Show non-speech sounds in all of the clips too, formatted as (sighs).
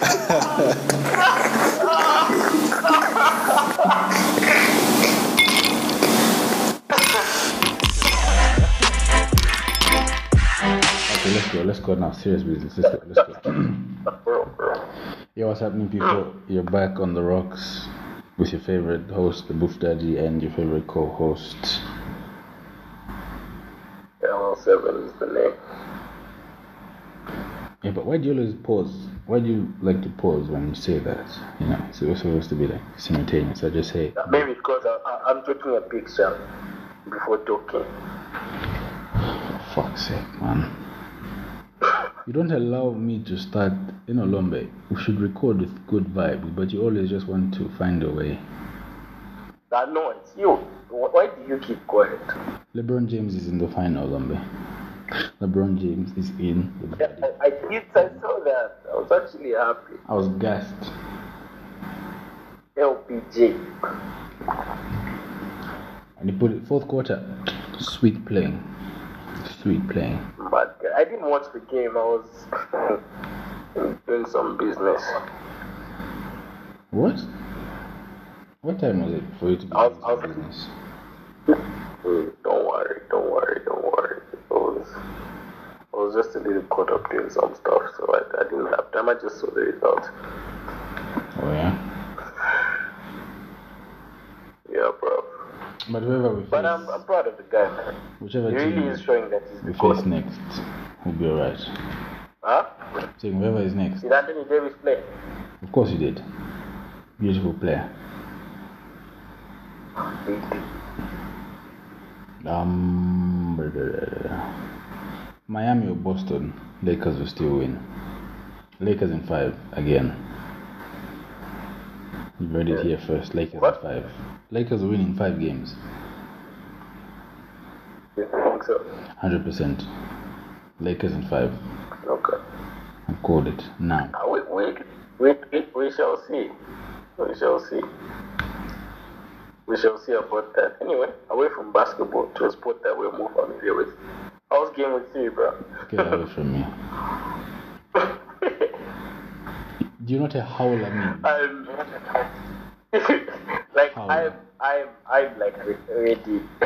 Okay, let's go. Let's go now. Serious business. Let's go. Let's go. Yo, what's happening, people? You're back on the rocks with your favorite host, the Boof Daddy, and your favorite co-host. L7 is the name. Yeah, but why do you always pause? Why do you like to pause when you say that? You know, so it's supposed to be like simultaneous. I just say, Maybe because I, I'm taking a picture before talking. fuck's sake, man. You don't allow me to start, you know, Lombe. We should record with good vibes, but you always just want to find a way. I know it's you. Why do you keep quiet? LeBron James is in the final, Lombe. LeBron James is in. Yeah. I, I did. I saw that. I was actually happy. I was gassed. LBJ. And he put it fourth quarter. Sweet playing. Sweet playing. But I didn't watch the game. I was (laughs) doing some business. What? What time was it for you to be I was- doing I was- business? Mm, Don't worry. Don't worry. Don't worry. I was, I was just a little caught up doing some stuff, so I, I didn't have time. I just saw the result. Oh yeah. Yeah, bro. But whoever we face, But I'm, I'm proud of the guy, man. whichever He really is showing that he's we the face next, will be alright. Huh? Saying whoever is next. Did Anthony Davis play? Of course he did. Beautiful player. Um, Miami or Boston, Lakers will still win. Lakers in five again. You heard it here first. Lakers What? in five. Lakers will win in five games. You think so? Hundred percent. Lakers in five. Okay. I called it now. Uh, we, we, we, we shall see. We shall see. We shall see about that. Anyway, away from basketball to a sport that we're more familiar with. How's game with you, bro? Get away from me. (laughs) Do you know what a means? I'm (laughs) like? I'm I'm I'm like already (laughs)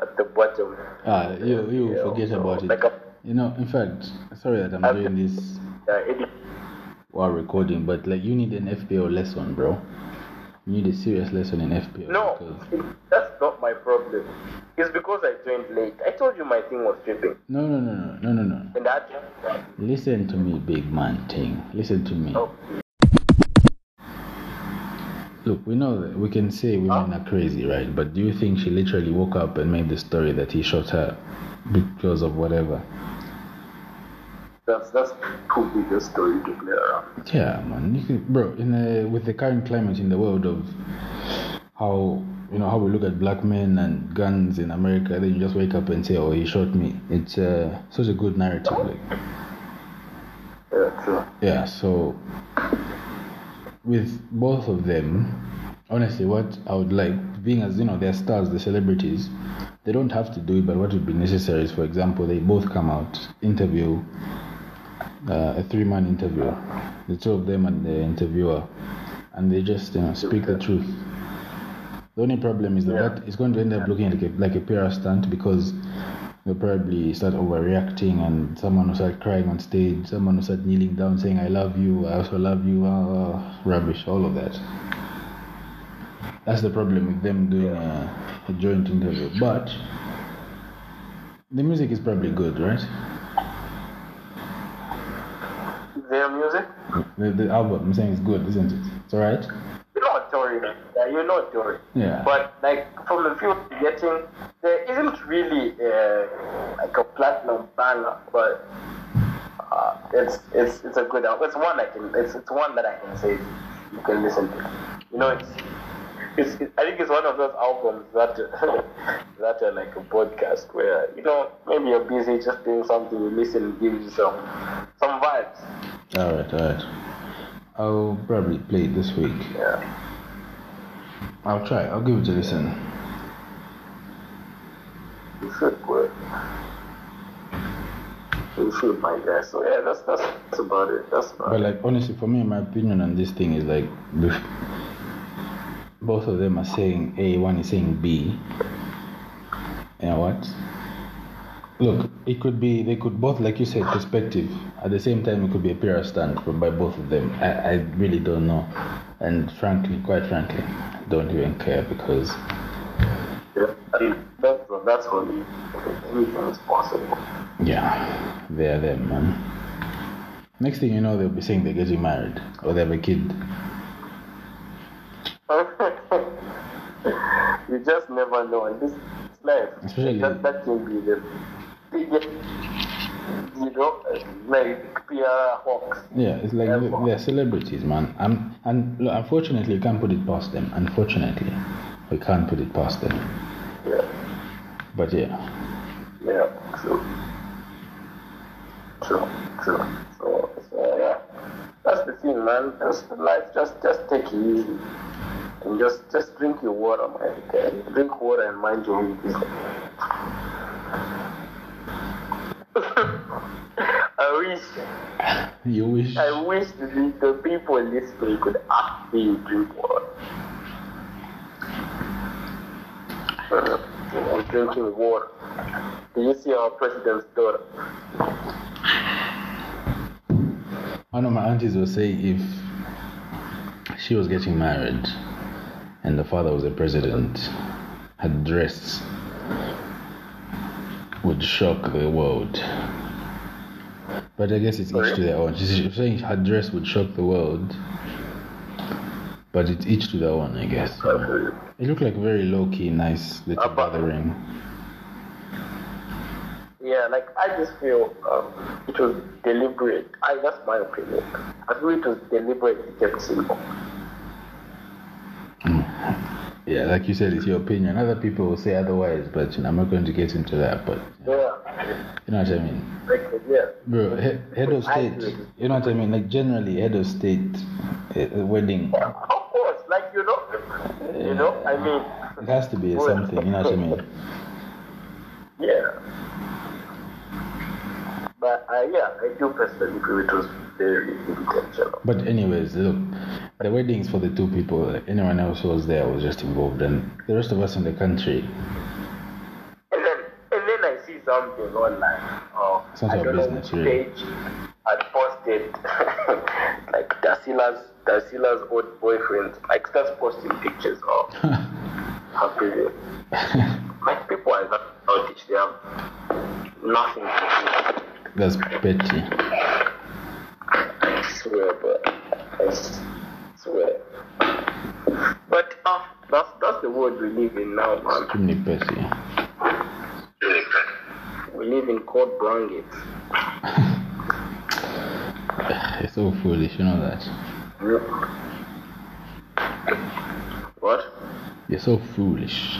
at the bottom. Ah, you you Yeah, forget so, about it. like a- You know, in fact, sorry that I'm I've- doing this Uh, while recording, but like you need an FPL lesson, bro. You need a serious lesson in FPL. no, because- that's not my problem. It's because I joined late. I told you my thing was tripping, No, no, no, no, no, no, no. and that. Listen to me, big man thing. Listen to me. Oh, Look, we know that we can say women are crazy, right? But do you think she literally woke up and made the story that he shot her because of whatever? That's that's too big a story to play around. Yeah, man. You can, bro, in a, with the current climate in the world of how you know how we look at black men and guns in America, then you just wake up and say, "Oh, he shot me." It's uh, such a good narrative. Like, Yeah, true. yeah. So with both of them, honestly, what I would like, being as you know, they're stars, they're celebrities. They don't have to do it, but what would be necessary is, for example, they both come out, interview, uh, a three-man interview, the two of them and the interviewer, and they just you know speak the truth. The only problem is that, Yeah. that it's going to end up looking like a like a PR stunt because they'll probably start overreacting and someone will start crying on stage, someone will start kneeling down saying I love you, I also love you, uh, rubbish, all of that. That's the problem with them doing a, a joint interview. But the music is probably good, right? Their music, The, the album, I'm saying it's good, isn't it? It's alright? you know Tory. Yeah, you know Tory. Yeah. But like from the few getting, there isn't really uh, like a platinum banger, but uh, it's it's it's a good album. It's one I can it's it's one that I can say you can listen to. You know, it's it's, it, I think it's one of those albums that (laughs) that are like a podcast where you know maybe you're busy just doing something, you listen, gives you some some vibes. Alright, alright. I'll probably play it this week. Yeah. I'll try, I'll give it a listen. You should work. you should my guy. So yeah, that's that's, that's about it. That's about But like honestly, for me, my opinion on this thing is like, (laughs) (laughs) both of them are saying A. One is saying B. You know what? Look, it could be they could both, like you said, perspective. At the same time, it could be a PR stand for- by both of them. I, I really don't know, and frankly, quite frankly, I don't even care because Yeah, I mean, that's that's what anything is possible. yeah, they're them, man. Next thing you know, they'll be saying they're getting married or they have a kid. (laughs) you just never know. And this life, Especially- that, that can be the biggest, you know, like PR hawks. Yeah, it's like Ever. they're celebrities, man. Um, and look, unfortunately, you can't put it past them. Unfortunately, we can't put it past them. Yeah, But yeah, yeah, true. True, true. So, so yeah, that's the thing, man. Just life, just just take it easy. And just just drink your water, man. Okay? Drink water and mind your own business. (laughs) I wish you wish. I wish the, the people listening could actually drink water. Uh, I'm drinking water. Do you see our president's daughter? Oh, One of my aunties was say if she was getting married and the father was a president, her dress would shock the world. But I guess it's each to their own. She's saying her dress would shock the world. But it's each to their own, I guess. So it looked like very low key, nice little Apa- gathering. Yeah, like I just feel um, it was deliberate. I that's my opinion. I feel it was deliberate to keep simple. Yeah, like you said, it's your opinion. Other people will say otherwise, but you know, I'm not going to get into that. But Yeah, you know what I mean? like yeah. Bro, he- head of state, you know what I mean? Like generally, head of state uh, wedding, Of course, like you know, you know. I mean, it has to be something. You know what I mean? Yeah. But uh, yeah, I do personally feel it was very intentional. But anyways, look, the wedding is for the two people. Like anyone else who was there was just involved, and the rest of us in the country, And then and then I see something online. Oh, It's not I our don't business, know which really. page had posted like Tasila's Tasila's old boyfriend like starts posting pictures of her previous. Like people are not outage, they have nothing to do. That's petty. I swear, but I swear. But uh, that's that's the world we live in now, man. Extremely petty. We live in cold blankets. (laughs) It's so foolish, you know that. What? You're so foolish.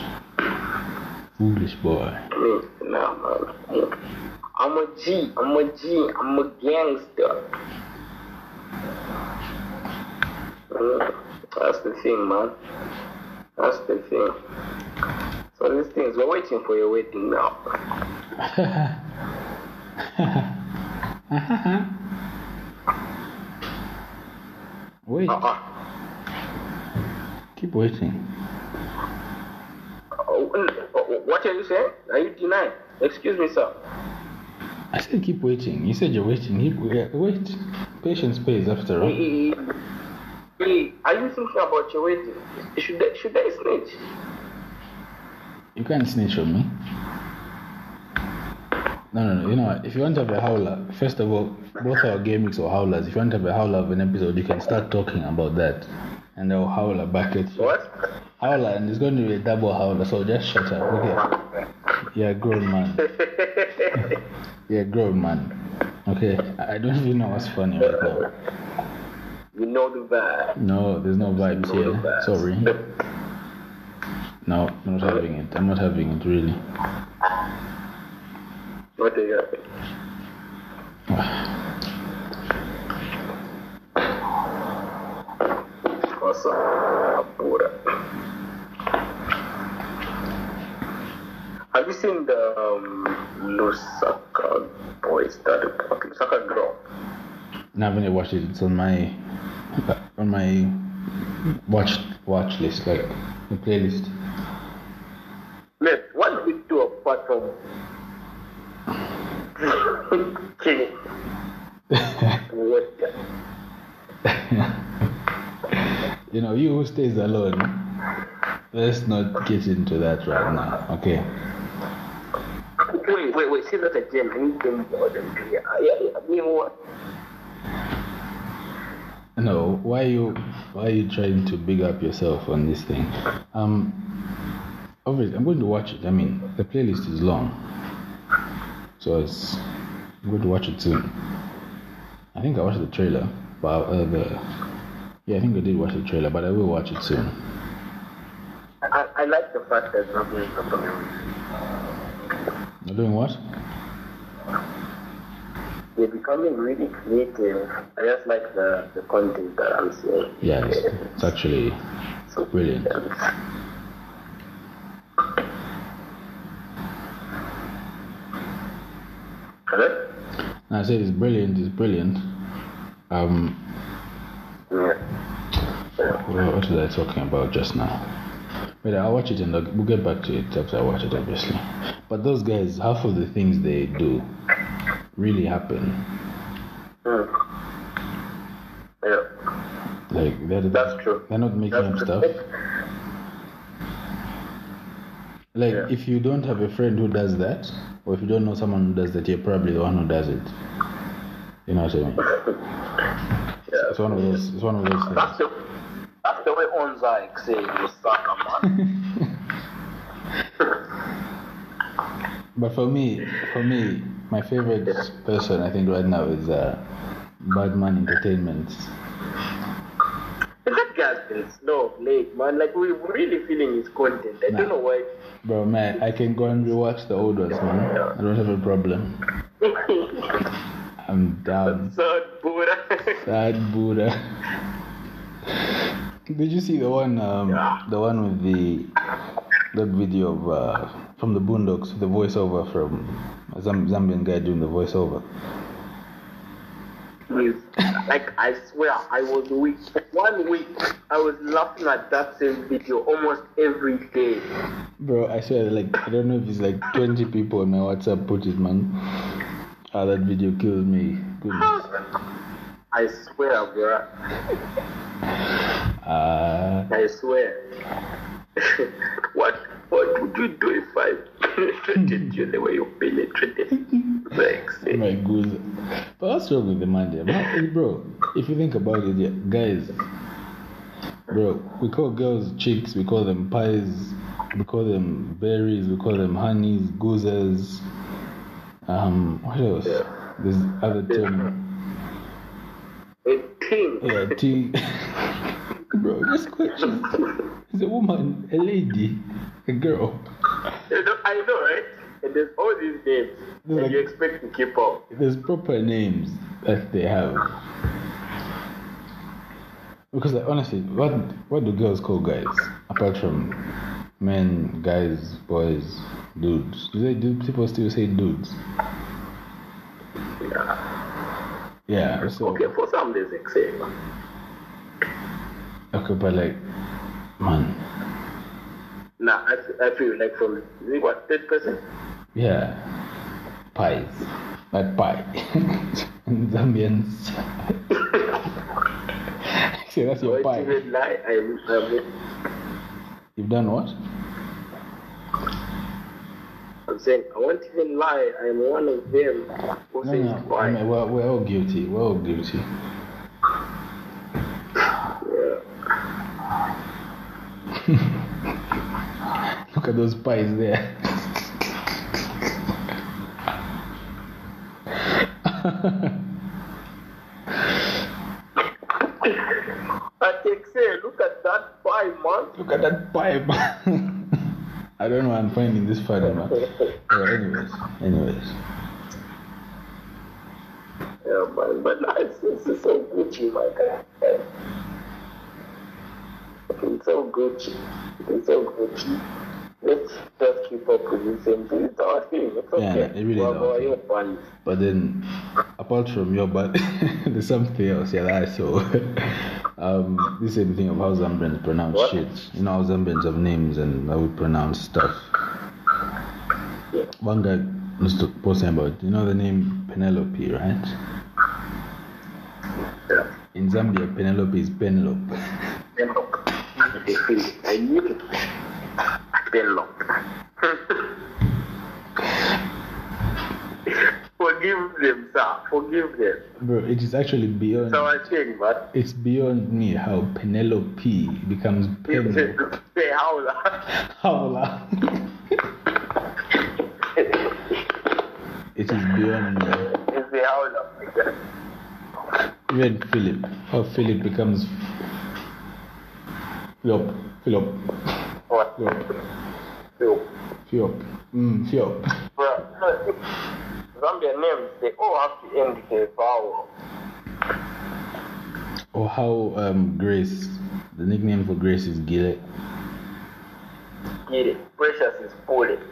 Foolish boy. Mean, nah, man. I'm a G. I'm a G. I'm a gangster. Mm, That's the thing, man. That's the thing. So these things, we're waiting for your wedding now. (laughs) Wait, Uh-uh. keep waiting. Oh, oh, what are you saying? Are you denying? Excuse me, sir. I said keep waiting. You said you're waiting. Keep wait. Uh, wait. Patience pays after all. Hey, hey, are you thinking about your waiting? Should I, should I snitch? You can't snitch on me. No, no, no. You know what? If you want to have a howler, first of all, both our gimmicks or howlers. If you want to have a howler of an episode, you can start talking about that, and I'll howler back at you. What? Howler, and it's going to be a double howler. So just shut up, okay? You're a grown man. (laughs) A grown man. Okay, I don't even know what's funny right now. You know the vibe. No, there's no vibes You know here. vibes. Sorry. No, I'm not having it. I'm not having it really. What are you having? Awesome. Pura. Have you seen the um, Lusaka Boys started talking. It's like girl. No, I haven't watched it. It's on my on my watch watch list, like the playlist. Look, what do we do apart from (laughs) King? (laughs) (laughs) you know, you who stays alone. Let's not get into that right now, okay? Wait, wait, wait. See that again. I need them more than. Yeah, yeah. Mean, what? No, why are you why are you trying to big up yourself on this thing? Um, obviously, I'm going to watch it. I mean, the playlist is long, so it's I'm going to watch it soon. I think I watched the trailer, but uh, the yeah, I think I did watch the trailer, but I will watch it soon. I, I like the fact that Robin is not doing You're doing what? They're becoming really creative. I just like the, the content that I'm seeing. Yeah, it's, it's actually So brilliant. Hello? I said it's brilliant. It's brilliant. Um, Yeah. what was I talking about just now? Wait, I'll watch it and I'll, we'll get back to it after I watch it, obviously. But those guys, half of the things they do really happen. Mm. Yeah. Like they're That's true. they're not making up That's stuff. Like Yeah. if you don't have a friend who does that, or if you don't know someone who does that, you're probably the one who does it. You know what I mean? Yeah. It's one of those. It's one of those things. That's the, that's the way Onzaik say you suck, man. (laughs) But for me, for me, my favorite person I think right now is uh, Badman Entertainment. that guy's been slow late, man. Like, we're really feeling his content. I Nah. don't know why. Bro, man, I can go and rewatch the old ones, man. I don't have a problem. (laughs) I'm down. Sad Buddha. Sad Buddha. Did you see the one, um, the one with the that video of uh, from the Boondocks, the voiceover from a Zam- Zambian guy doing the voiceover? Please. like, I swear, I was weak. One week, I was laughing at that same video almost every day. Bro, I swear, like I don't know if it's like 20 people on my WhatsApp put it, man. Ah, that video killed me. Goodness. I swear, bro. Ah, I swear. (laughs) what what would you do if I penetrated you the way you penetrated sex? my goose. But what's wrong with the man there? Bro, if you think about it, yeah, guys, bro, we call girls chicks, we call them pies, we call them berries, we call them honeys, goozers. Um, what else? There's other term. A thing. Yeah, tea. (laughs) bro, just question. Is a woman, a lady, a girl. You know, I know, right? And there's all these names, There's and like- you expect to keep up. There's proper names that they have. Because like, honestly, what what do girls call guys apart from men, guys, boys, dudes? Do they do people still say dudes? Yeah. Yeah. So Okay, for some there's exception. okay, but like, man, Nah, I, feel like from is it what third person? yeah, pies, like pie, (laughs) Zambians. (laughs) (laughs) Say that's your pie. lie? You've done what? I'm saying I won't even lie. I'm one of them who No, says no. I mean, we're, we're all guilty. We're all guilty. Yeah. (laughs) Look at those pies there. (laughs) I take say, look at that pie, man. Look at that pie, man. (laughs) I don't know why I'm finding this funny, man. (laughs) Well, anyways, anyways. Yeah, man, but it's, it's so Gucci, my guy. It's so Gucci. It's so Gucci. let's just keep up with the same thing. It's our thing. It's okay. Yeah, it really is well, our well, thing. you're fun. But then, apart from your, but (laughs) there's something else yeah, that I saw. (laughs) um, this same thing of how Zambians pronounce What? shit. You know how Zambians have names and how we pronounce stuff. One guy was posting about, you know the name Penelope, right? Yeah. In Zambia, Penelope is Penelope. Penlock. (laughs) I knew it. Penlock. Forgive them, sir. Forgive them. Bro, it is actually beyond. So I think, but It's beyond me how Penelope becomes Penelope. say how that. Howla. it is beyond me. It's the how that. Even Philip. How Philip becomes Philip. Philip. What? Philip. So, Philip. Mm, no, Zambian names, they all have to end with a vowel. Or how um, Grace, the nickname for Grace is Gile. It? Precious is bullet. (laughs)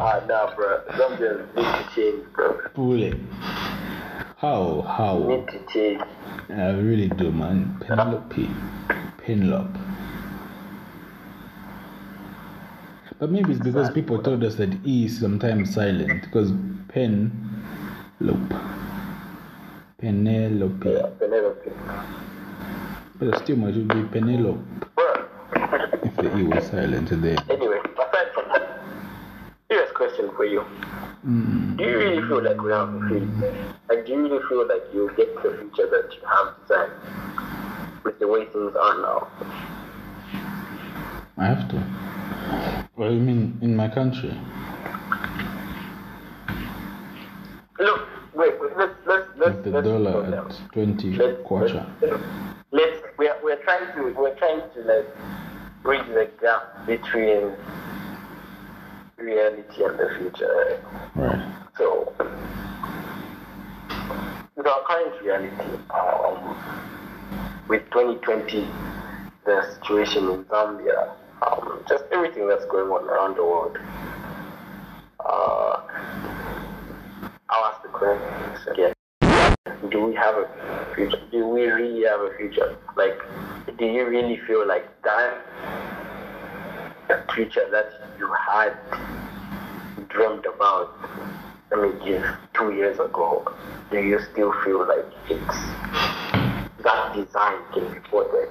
ah, nah, bro. Zambians need to change, bro. Pule. How? How? I really do, man. Penelope. Penelope. But maybe it's because people told us that E is sometimes silent. Because pen, lope. Penelope. Yeah, Penelope. But still, might would be Penelope if the E was silent there. Anyway, aside from that, serious question for you. Mm. Do you really feel like we have a future? Like, do you really feel like you get the future that you have designed with the way things are now? I have to. Well, I mean, in my country. Look, wait, wait let's let's let's With the let's dollar down. at 20 Let's, kwacha. let's, let's we're we're trying to we're trying to like bridge the gap between reality and the future. Right? Right. So, with our current reality, um, with 2020, the situation in Zambia, um, just everything that's going on around the world, uh, I'll ask the question again. Do we have a future? Do we really have a future? Like, do you really feel like that future that you had dreamed about maybe two years ago, do you still feel like it's that design can be ported?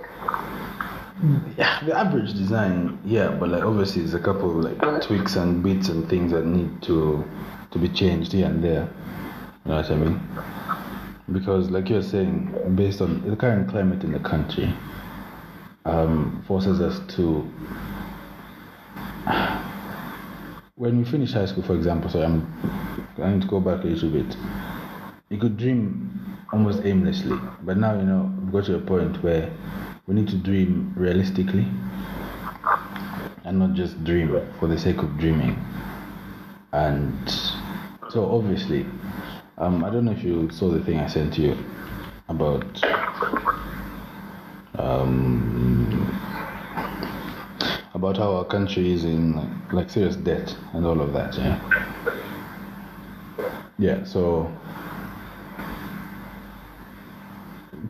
Yeah, the average design, yeah, but like obviously there's a couple of like tweaks and bits and things that need to to be changed here and there. You know what I mean? Because like you're saying, based on the current climate in the country, um, forces us to (sighs) when we finish high school, for example, so I'm going to go back a little bit. You could dream almost aimlessly, but now you know we've got to a point where we need to dream realistically and not just dream for the sake of dreaming. And so, obviously, um, I don't know if you saw the thing I sent you about um, about how our country is in like, like serious debt and all of that. Yeah. Yeah. So,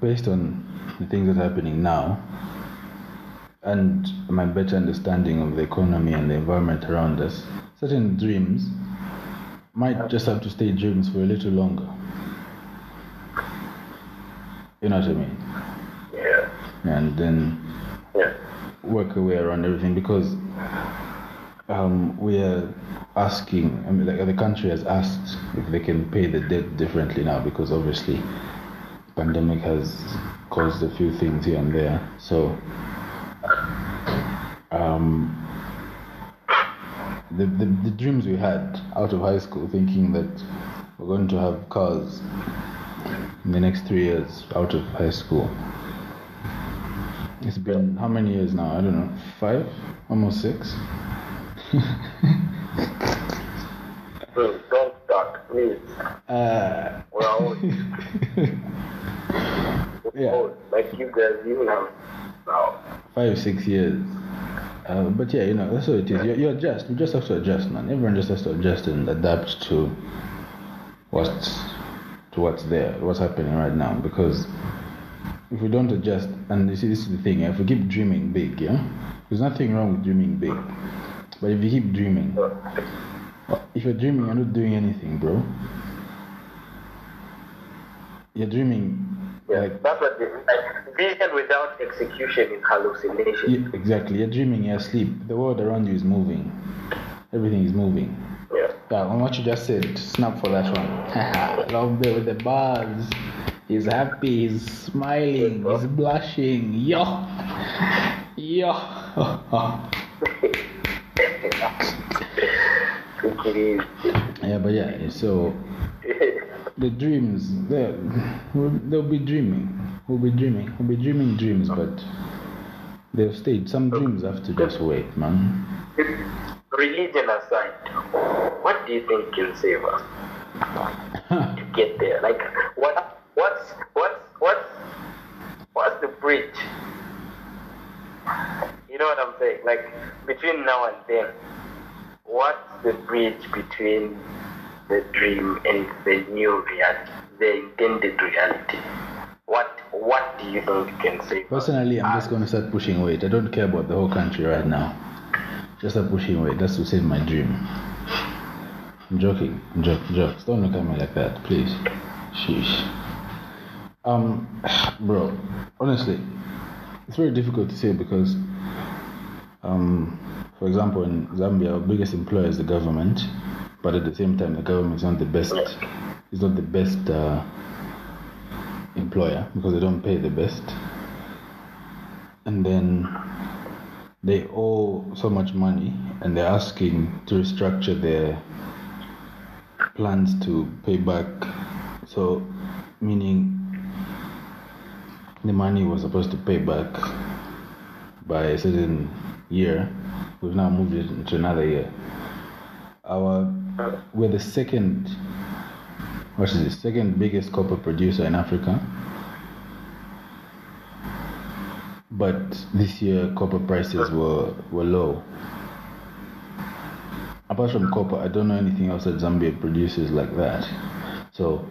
based on the things that are happening now and my better understanding of the economy and the environment around us, certain dreams might just have to stay dreams for a little longer. You know what I mean? Yeah. And then. Work our way around everything because um, we are asking, I mean, like the country has asked if they can pay the debt differently now because obviously pandemic has caused a few things here and there. So um, the, the, the dreams we had out of high school thinking that we're going to have cars in the next three years out of high school. It's been how many years now? I don't know, five, almost six. (laughs) Bro, don't start, please. Uh, We're old. (laughs) yeah, old. Like, you guys, you know. Now, five six years. Uh, but yeah, you know that's what it is. You, you adjust. You just have to adjust, man. Everyone just has to adjust and adapt to what's to what's there, what's happening right now. Because if we don't adjust, and you see, this is the thing. If we keep dreaming big, yeah, there's nothing wrong with dreaming big. But if you keep dreaming, if you're dreaming, you're not doing anything, bro. You're dreaming. yeah, Like that's what they, like vision without execution is hallucination. Yeah, exactly. You're dreaming, you're asleep. The world around you is moving. Everything is moving. Yeah. Yeah, and what you just said, snap for that one. (laughs) Love Bill with the buzz. He's happy, he's smiling, he's blushing. Yo! Yo! Take it easy. yeah, but yeah, so the dreams, we'll- they'll be dreaming. We'll be dreaming. We'll be dreaming dreams, but they've stayed. Some dreams have to just wait, man. Religion aside, what do you think can save us to get there? Like, what's, what's, what's, what's the bridge? You know what I'm saying? Like, between now and then, what's the bridge between the dream and the new reality, the intended reality? What, what do you think can save us? Personally, I'm just going to start pushing weight. I don't care about the whole country right now. Just start pushing weight. That's to save my dream. I'm joking. I'm joking. Jokes. Don't look at me like that, please. Sheesh. Um, (sighs) bro, honestly, it's very difficult to say because, um, for example, in Zambia, our biggest employer is the government, but at the same time, the government is not the best. It's not the best uh, employer because they don't pay the best and then they owe so much money and they're asking to restructure their plans to pay back so meaning the money was supposed to pay back by a certain year we've now moved it into another year our we're the second what is it second biggest copper producer in africa but this year copper prices were, were low. Apart from copper, I don't know anything else that Zambia produces like that. So,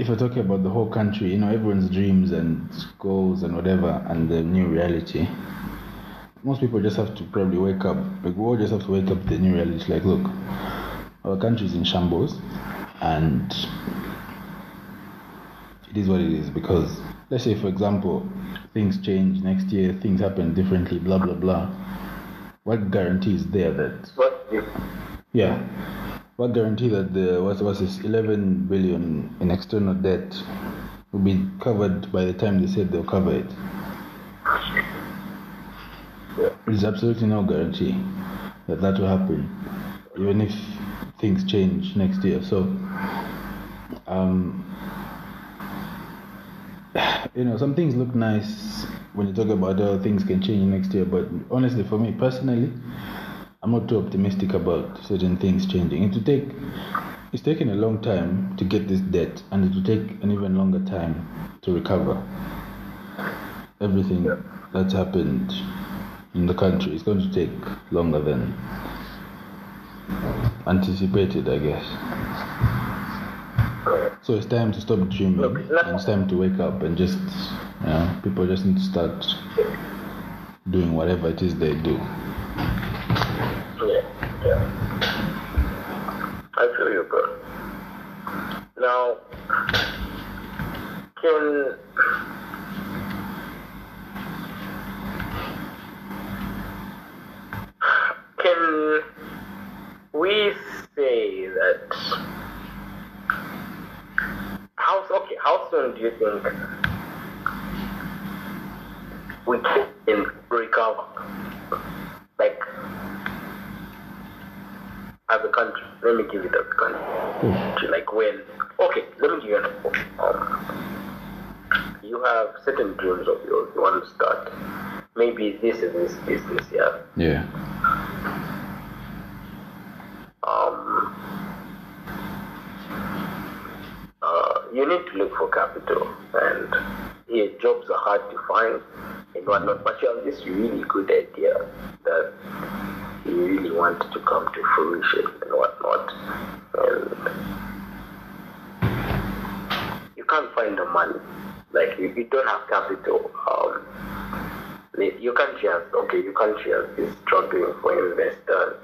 if we're talking about the whole country, you know, everyone's dreams and goals and whatever, and the new reality, most people just have to probably wake up. Like, we all just have to wake up to the new reality. Like, look, our country is in shambles, and it is what it is because let's say for example things change next year things happen differently blah blah blah what guarantee is there that What yeah what guarantee that the what's, what's this 11 billion in external debt will be covered by the time they said they'll cover it? There's absolutely no guarantee that that will happen even if things change next year. So um (sighs) you know, some things look nice when you talk about how things can change next year, but honestly, for me personally, I'm not too optimistic about certain things changing. It will take, it's taken a long time to get this debt, and it will take an even longer time to recover everything that's happened in the country. It's going to take longer than anticipated, I guess. So it's time to stop dreaming and it's time to wake up and just, you know, people just need to start doing whatever it is they do. Yeah, yeah. You, bro. Now, can can we say that how okay? How soon do you think we can recover? Like as a country. Let me give it as a country. Like when, okay, let me give you an example. Um, you have certain dreams of yours. You want to start. Maybe this is this business, yeah. Yeah. Um, uh, you you need to look for capital, and yeah, jobs are hard to find and whatnot. But you have this really good idea that you really want to come to fruition and whatnot, and you can't find the money. Like you, you don't have capital. Um, can't has okay, you can't has is struggling for investors.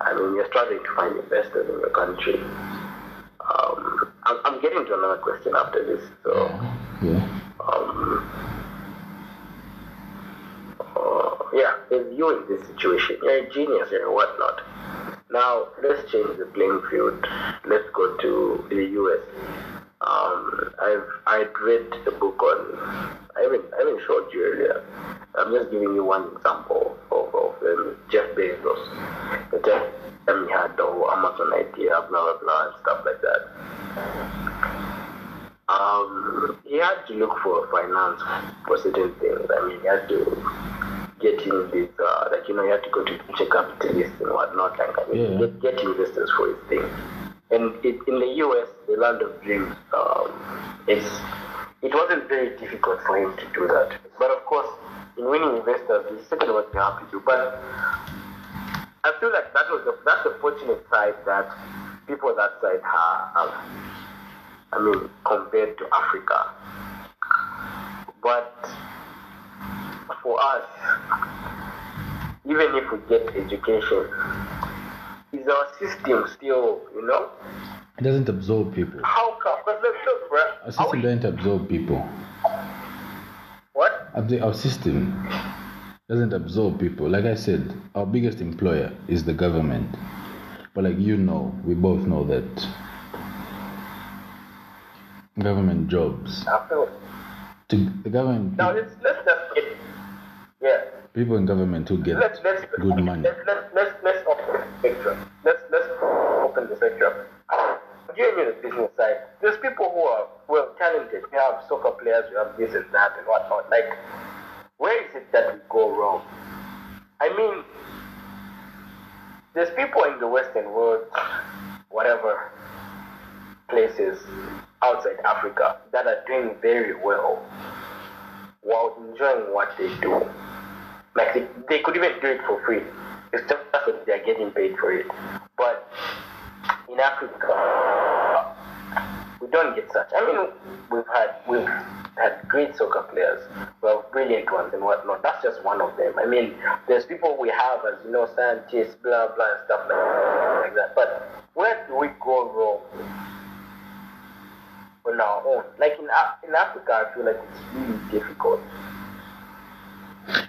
I mean, you're struggling to find investors in your country. Um, I'm, I'm getting to another question after this. So, Yeah. um, uh, yeah, if you in this situation, you're a genius and whatnot. Now, let's change the playing field. Let's go to the US. Um, I've I'd read a book on. I haven't I haven't showed you earlier. I'm just giving you one example of, of um, Jeff Bezos. The Jeff um, had the whole Amazon idea, blah blah blah, and stuff like that. Um, he had to look for finance for certain things. I mean, he had to get in this, uh, like, you know, you had to go to venture capitalists and whatnot, like, I mean, Yeah. get, get investors for his thing. And it, in the US, the land of dreams, um, it's, it wasn't very difficult for him to do that. But of course, in winning investors, it's certainly you have to do. But I feel like that was the, that's the fortunate side that people that side have, have I mean, compared to Africa. But for us, even if we get education, is our system still, you know? It doesn't absorb people. How come? Because look, look, bro. Our system we- doesn't absorb people. What? Our system doesn't absorb people. Like I said, our biggest employer is the government. But like you know, we both know that government jobs to the government Now let's let's yeah. people in government who get Let's let's good money. Let's let's let's, let's open the spectrum. Let's let's open the spectrum. Giving you the business side, there's people who are well talented. You have soccer players, you have this and that and whatnot. Like, where is it that we go wrong? I mean, there's people in the Western world, whatever places outside Africa that are doing very well while enjoying what they do. Like they, they could even do it for free. It's just that they're getting paid for it. But in Africa, we don't get such. I mean, we've had we've had great soccer players, we have brilliant ones and whatnot. That's just one of them. I mean, there's people we have as you know, scientists, blah blah, and stuff like, like that. But where do we go wrong on our own? Like in in Africa, I feel like it's really difficult,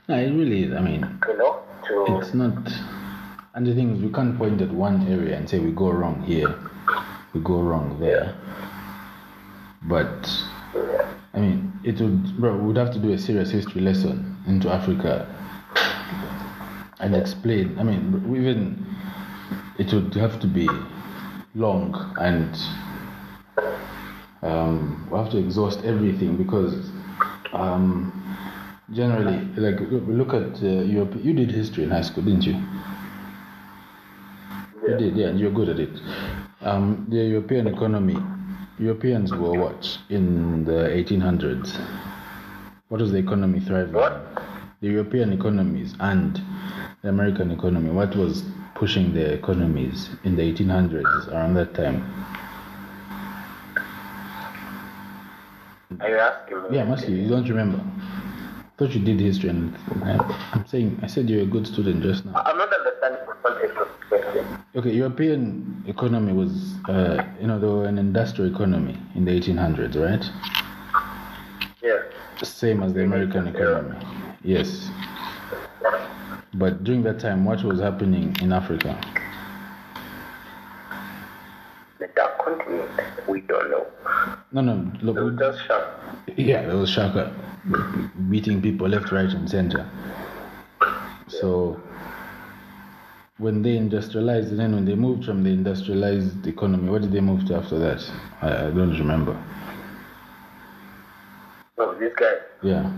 No, it really is. I mean, you know, to it's not. And the thing is, we can't point at one area and say we go wrong here, we go wrong there. But yeah. I mean, it would, bro, we would have to do a serious history lesson into Africa and explain. I mean, we even it would have to be long and um, we have to exhaust everything because um, generally, like, look, at uh, Europe. You did history in high school, didn't you? You did, yeah, and you're good at it. Um, the European economy, Europeans were what in the 1800s? What was the economy thriving? What? on? The European economies and the American economy. What was pushing the economies in the 1800s around that time? Are you asking me? Yeah, must you? You don't remember? Thought you did history, and I'm saying I said you're a good student just now. I'm not understanding the context question. Okay, European economy was, uh, you know, they were an industrial economy in the 1800s, right? Yeah. Same as the American economy. Yes. But during that time, what was happening in Africa? Dark continent, we don't know. No, no, It was look, just shock. yeah, there was Shaka beating uh, people left, right, and center. So when they industrialized, and then when they moved from the industrialized economy, what did they move to after that? I, I don't remember. No, this guy, Yeah.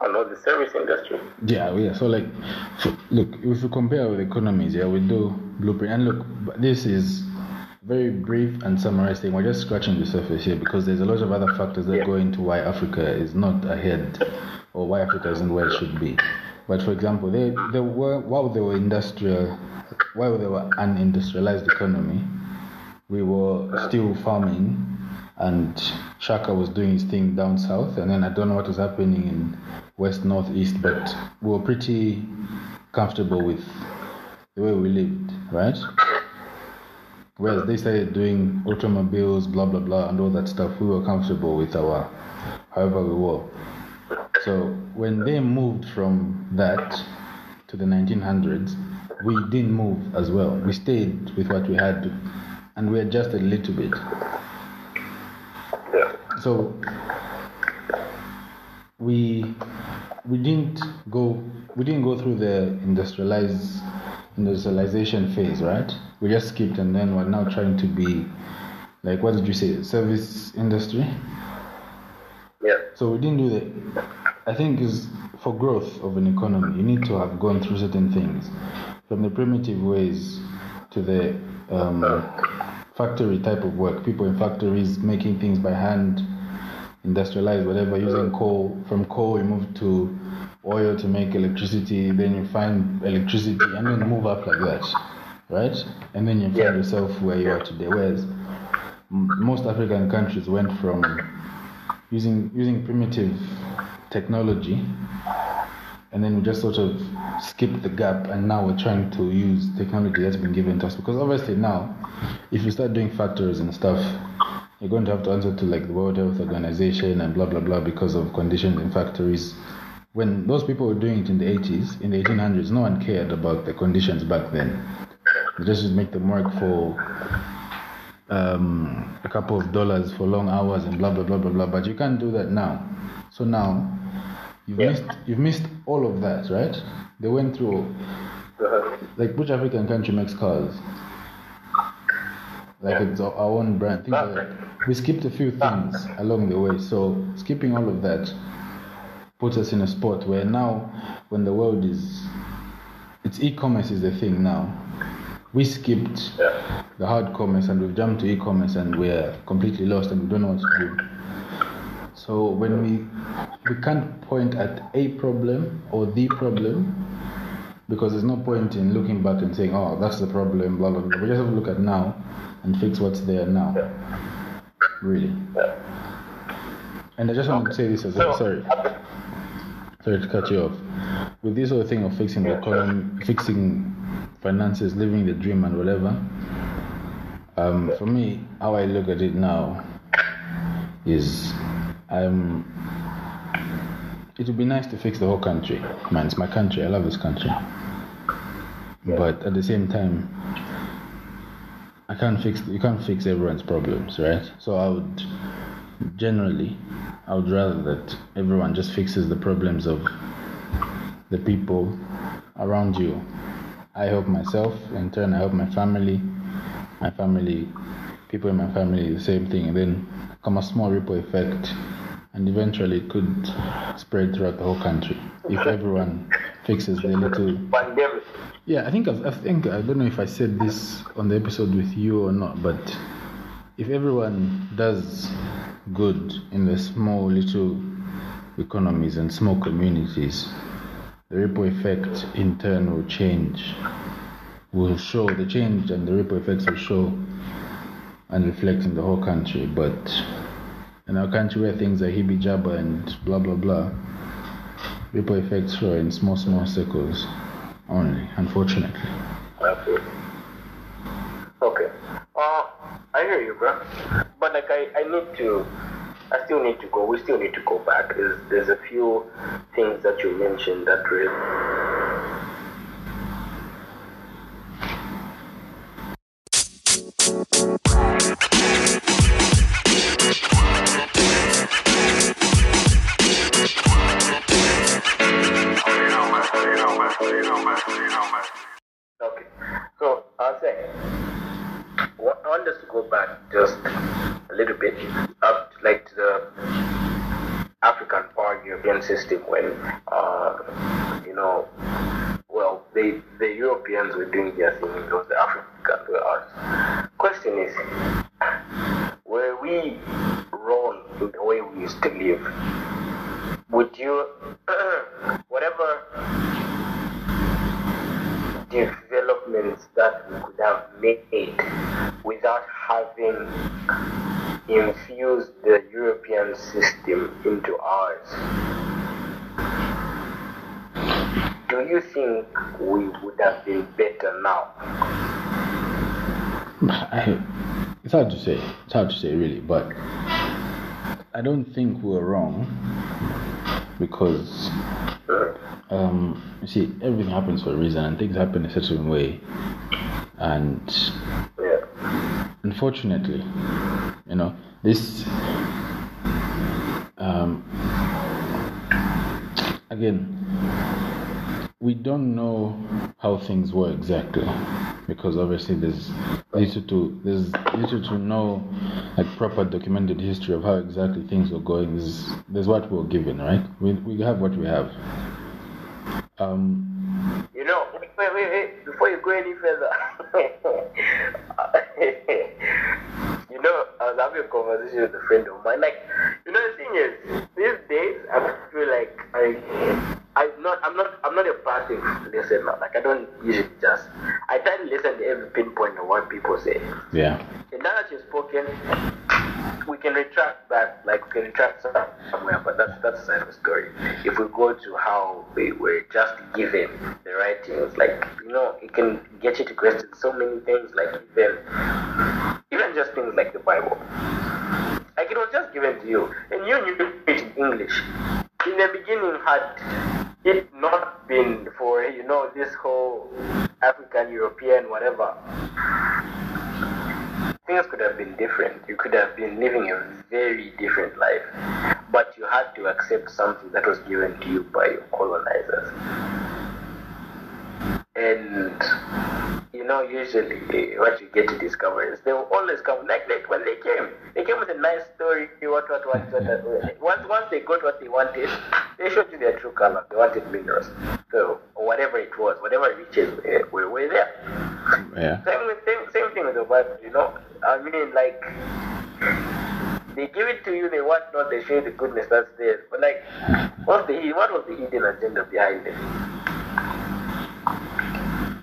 I don't know, the service industry. Yeah, yeah. So like, so look, if you compare with economies, yeah, we do blueprint, and look, this is very brief and summarized thing. We're just scratching the surface here because there's a lot of other factors that Yeah. go into why Africa is not ahead or why Africa isn't where it should be. But for example, they, they were while they were industrial, while they were an industrialized economy, we were still farming, and Shaka was doing his thing down south, and then I don't know what was happening in west, north, east, but we were pretty comfortable with the way we lived, right? Whereas they started doing automobiles, blah blah blah, and all that stuff, we were comfortable with our however we were. So when they moved from that to the 1900s, we didn't move as well. We stayed with what we had, and we adjusted a little bit. Yeah. So we we didn't go we didn't go through the industrialize industrialization phase, right? We just skipped, and then we're now trying to be like what did you say, service industry? Yeah. So we didn't do the. I think is for growth of an economy, you need to have gone through certain things, from the primitive ways to the um, factory type of work. People in factories making things by hand, industrialized, whatever, using coal. From coal, you move to oil to make electricity. Then you find electricity, and then move up like that, right? And then you find Yeah. yourself where you are today. Whereas m- most African countries went from using using primitive technology and then we just sort of skipped the gap and now we're trying to use technology that's been given to us because obviously now if you start doing factories and stuff you're going to have to answer to like the world health organization and blah blah blah because of conditions in factories when those people were doing it in the 80s in the 1800s no one cared about the conditions back then they just make them work for um, a couple of dollars for long hours and blah blah blah blah blah. But you can't do that now. So now you've Yeah. missed you've missed all of that, right? They went through like which African country makes cars? Like Yeah. it's our own brand. Things like. We skipped a few ah. things along the way. So skipping all of that puts us in a spot where now when the world is it's e-commerce is the thing now. We skipped Yeah. the hard commerce and we've jumped to e-commerce and we're completely lost and we don't know what to do. So when we we can't point at a problem or the problem because there's no point in looking back and saying, oh, that's the problem, blah blah blah. We just have to look at now and fix what's there now. Yeah. Really. Yeah. And I just want to say this as well. Sorry, sorry to cut you off. With this whole thing of fixing the economy, fixing finances, living the dream, and whatever. Um, for me, how I look at it now is, um, it would be nice to fix the whole country. Man, it's my country. I love this country. But at the same time, I can't fix. You can't fix everyone's problems, right? So I would generally, I would rather that everyone just fixes the problems of the people around you. I help myself, in turn, I help my family, my family, people in my family, the same thing, and then come a small ripple effect, and eventually it could spread throughout the whole country if everyone fixes their little Pandemic. Yeah, I think I've, I think I don't know if I said this on the episode with you or not, but if everyone does good in the small little economies and small communities, the ripple effect in turn will change. Will show the change and the ripple effects will show and reflect in the whole country. But in our country where things are hibby jabba and blah blah blah, ripple effects show in small small circles only, unfortunately. Okay. Okay. Uh, I hear you, bro. But like, I, I need to, I still need to go. We still need to go back. There's, there's a few things that you mentioned that really. I'll say, what, I want us to go back just a little bit up to, like to the African power European system when, uh, you know, well, they, the Europeans were doing their thing, it was the Africans were ours. Question is, were we wrong in the way we used to live? Would you, (clears throat) whatever advancements that we could have made without having infused the European system into ours. Do you think we would have been better now? It's hard to say. It's hard to say, really, but I don't think we're wrong because um, you see, everything happens for a reason, and things happen in a certain way, and unfortunately, you know, this um, again, we don't know how things were exactly because obviously there's little to there's little to know like proper documented history of how exactly things were going. There's there's what we're given, right? We we have what we have. Um, You know, wait, wait, wait, wait, before you go any further. (laughs) you know, I was having a conversation with a friend of mine. Like, you know, the thing is, these days I feel like I, I'm not, I'm not, I'm not a passive listener. Like, I don't usually just, I try to listen to every pinpoint of what people say. yeah. And now that you've spoken, we can retract that, like we can retract some- somewhere, but that's that's side of the story. If we go to how we were just given the writings, like you know, it can get you to question so many things, like even even just things like the Bible. Like it was just given to you, and you knew it in English. In the beginning, had it not been for you know this whole African European whatever, things could have been different. You could have been living a very different life, but you had to accept something that was given to you by your colonizers. And you know, usually what you get to discover is they will always come like like when they came, they came with a nice story. What what what? what, what. (laughs) Once once they got what they wanted, they showed you their true color. They wanted minerals, so or whatever it was, whatever riches were, were, were there. Yeah. Same same, same thing with the Bible, you know. I mean, like they give it to you, they want not, they show you the goodness that's there. But like, what's the what was the hidden agenda behind it?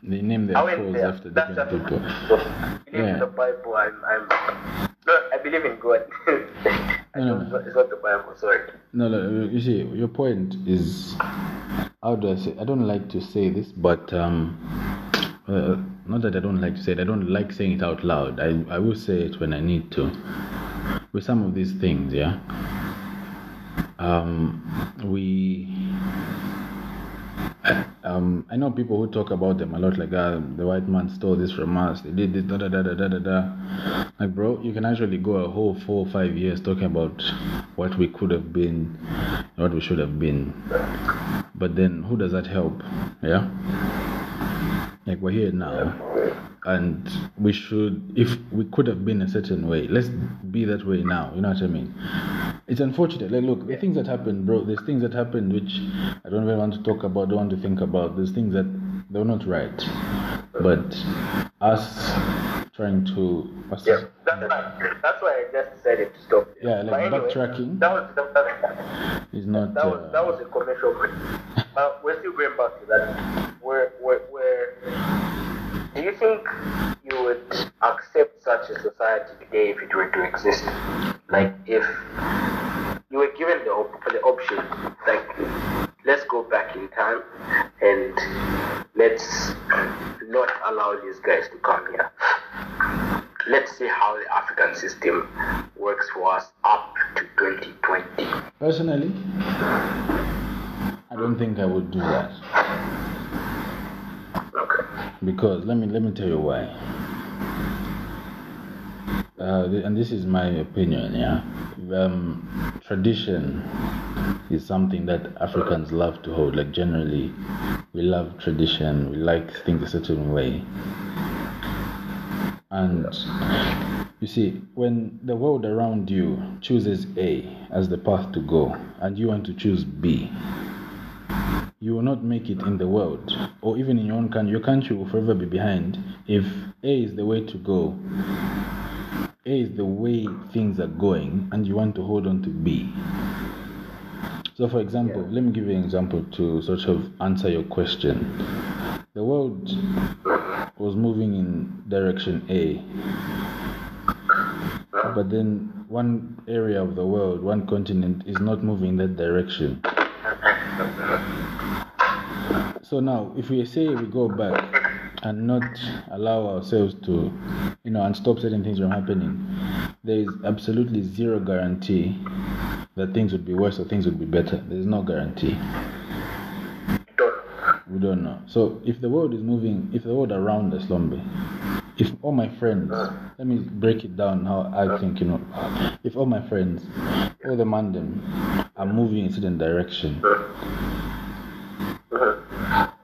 They name their I went shows there. after That's different just people. I believe Yeah. in the Bible. I'm, I'm. No, I believe in God. (laughs) I No, no. it's not- it's not the Bible. Sorry. No, no, you see, your point is how do I say? I don't like to say this, but um, uh, not that I don't like to say it. I don't like saying it out loud. I I will say it when I need to. With some of these things, yeah. Um, we. (coughs) Um, I know people who talk about them a lot, like uh, the white man stole this from us. They did this, da da da da da da da. Like, bro, you can actually go a whole four or five years talking about what we could have been, what we should have been. But then, who does that help? Yeah. Like we're here now, and we should, if we could have been a certain way, let's be that way now. You know what I mean? It's unfortunate. Like, look, the things that happened, bro. There's things that happened which I don't even want to talk about. Don't want to think about. There's things that they're not right. But us trying to, us, Yeah, that's why. That's why I just decided to stop. Yeah, like anyway, backtracking. That was that, that, is not. that was that Uh, was a commercial break. (laughs) But we're still going back to that. Where where where do you think you would accept such a society today if it were to exist? Like if you were given the op- the option, like let's go back in time and let's not allow these guys to come here. Let's see how the African system works for us up to 2020. Personally, I don't think I would do that Okay. because let me let me tell you why. Uh, and this is my opinion. Yeah, um, tradition is something that Africans love to hold. Like generally, we love tradition. We like things a certain way. And you see, when the world around you chooses A as the path to go, and you want to choose B, you will not make it in the world, or even in your own country. Your country will forever be behind if A is the way to go. A is the way things are going, and you want to hold on to B. So, for example, let me give you an example to sort of answer your question. the world was moving in direction A. But then one area of the world, one continent is not moving in that direction. So now, if we say we go back and not allow ourselves to, you know, and stop certain things from happening, there is absolutely zero guarantee that things would be worse or things would be better. There is no guarantee. We don't know. So if the world is moving, if the world around us, Lombe, if all my friends, let me break it down how I think, you know, if all my friends, all the mandem are moving in certain direction,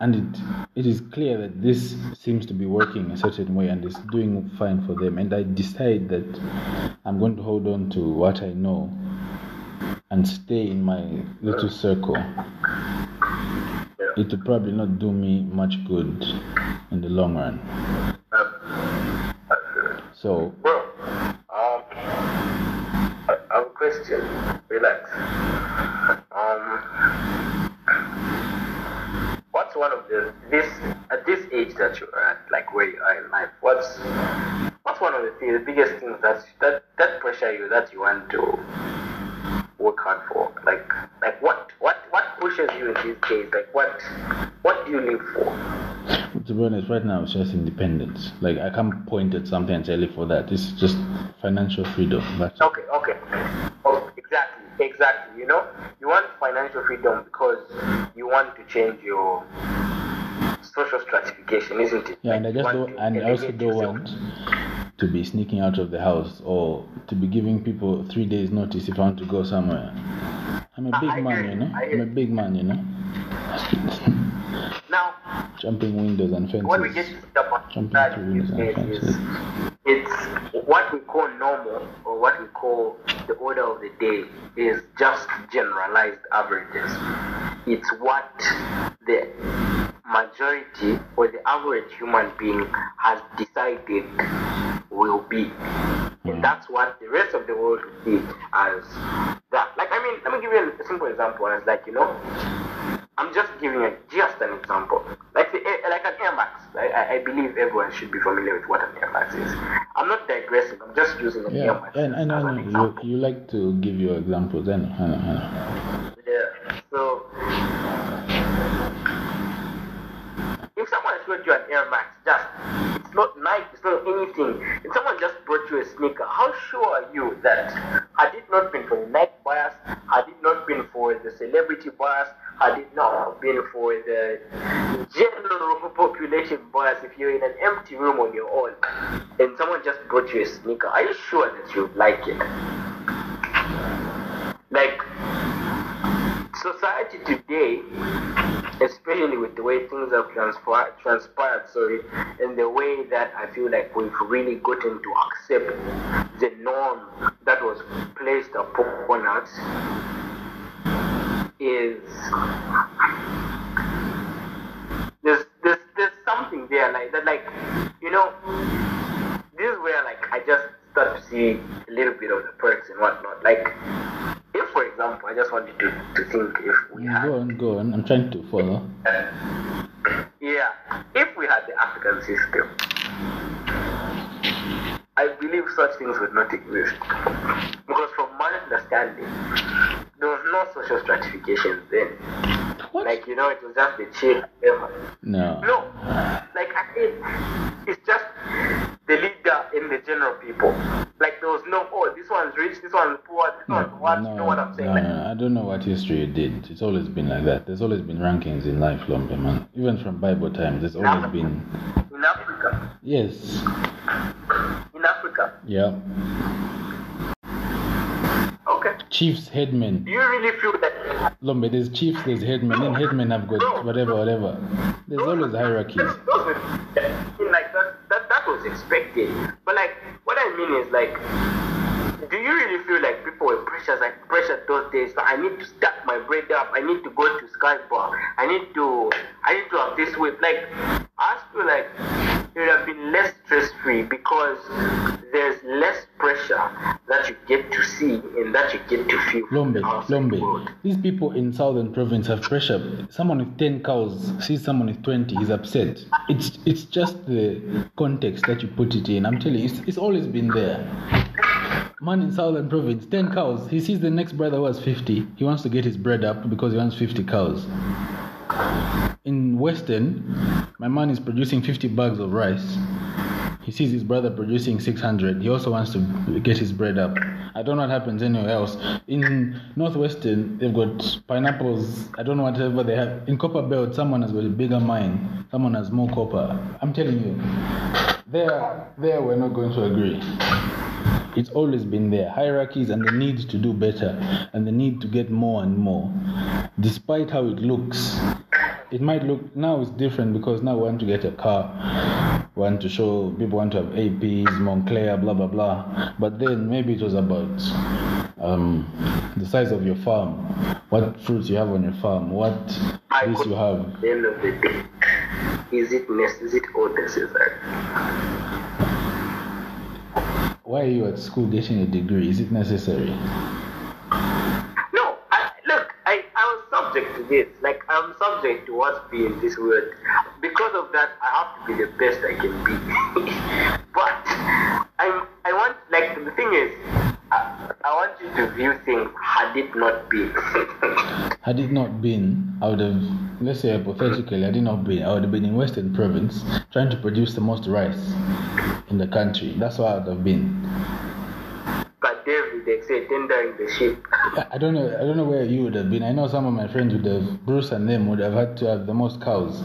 and it, it is clear that this seems to be working a certain way and is doing fine for them, and I decide that I'm going to hold on to what I know and stay in my little circle, it will probably not do me much good in the long run. So, Bro, um, I have a question. Relax. Um, what's one of the this at this age that you're at, like where you are in life? What's what's one of the, things, the biggest things that that that pressure you that you want to work hard for? Like like what what what pushes you in these days? Like what what do you live for? to be honest, right now it's just independence. Like, I can't point at something and say, live for that. It's just financial freedom. That's it. Okay, okay. Oh, Exactly, exactly. You know, you want financial freedom because you want to change your social stratification, isn't it? Yeah, and I just don't, and I also don't yourself. want to be sneaking out of the house or to be giving people three days notice if I want to go somewhere. I'm a big hear man, you, know. I I'm a big man, you know. (laughs) Now, Jumping windows and fences. what we get to on Jumping through windows and fences. is it's what we call normal or what we call the order of the day is just generalized averages. It's what the majority or the average human being has decided will be. And that's what the rest of the world will see as that. Like, I mean, let me give you a simple example. It's like, you know, I'm just giving a, just an example. Like the, like an Air Max. I, I- believe everyone should be familiar with what an Air Max is. I'm not digressing. I'm just using an Air Yeah, Max and know, as an example. You, you like to give your examples. Eh? I know, Yeah. So if someone showed you an Air Max, just it's not Nike, it's not anything. If someone just brought you a sneaker, how sure are you that had it not been for the Nike bias, had it not been for the celebrity bias, it not been for the general population bias, if you're in an empty room on your own and someone just brought you a sneaker, are you sure that you'd like it? Like society today, especially with the way things have transpired, transpired, sorry, and the way that I feel like we've really gotten to accept the norm that was placed upon us, is there's there's there's something there like that, like you know, this is where like I just start to see a little bit of the perks and whatnot, like. If, for example, I just wanted to, to think if we had Go on, go on. I'm trying to follow. yeah, if we had the African system, I believe such things would not exist. Because from my understanding, there was no social stratification then. What? Like, you know, it was just the chill. Ever. No. No, like I mean, it's just the leader and the general people. Like there was no, oh, this one's rich, this one's poor, this No, one's what. no, you know what I'm saying? no, Like, no, I don't know what history did. It's always been like that. There's always been rankings in life, Lombe, man. Even from Bible times, there's always been. in Africa, Yes. in Africa, Yeah. Chiefs, headmen. Do you really feel that Lombe, there's chiefs, there's headmen, and headmen have got whatever, whatever. There's always hierarchies. Those were, like that, that, that was expected. But like, what I mean is like, do you really feel like people were pressured, like pressured those days? So I need to stack my bread up. I need to go to Sky Bar. I need to, I need to have this whip. Like, I feel like it would have been less stress free because there's less pressure that you get to see and that you get to feel. from Lombe, the Lombe. These people in southern province have pressure. Someone with 10 cows sees someone with 20, he's upset. It's it's just the context that you put it in. I'm telling you, it's, it's always been there. Man in southern province, 10 cows. He sees the next brother who has 50. He wants to get his bread up because he wants 50 cows. In western, my man is producing 50 bags of rice. He sees his brother producing 600. He also wants to get his bread up. I don't know what happens anywhere else. In Northwestern, they've got pineapples. I don't know whatever they have. In Copper Belt, someone has got a bigger mine. Someone has more copper. I'm telling you, there, there we're not going to agree. It's always been there. Hierarchies and the need to do better and the need to get more and more. Despite how it looks, it might look now it's different because now we want to get a car, we want to show people want to have APs, Moncler, blah blah blah. But then maybe it was about um, the size of your farm, what fruits you have on your farm, what this you have. At the end of the day, is it necessary? Is it all necessary? Why are you at school getting a degree? Is it necessary? No, I, look, I, I was subject to this. Like, I'm subject to what's being this world. Because of that, I have to be the best I can be. (laughs) but I'm, I want, like, the thing is, I, I want you to view things had it not been. (laughs) Had it not been, I would have, let's say hypothetically, had it not been, I would have been in Western Province trying to produce the most rice in the country. That's where I would have been. but David, they say, tendering the ship. I don't know. I don't know where you would have been. I know some of my friends would have. Bruce and them would have had to have the most cows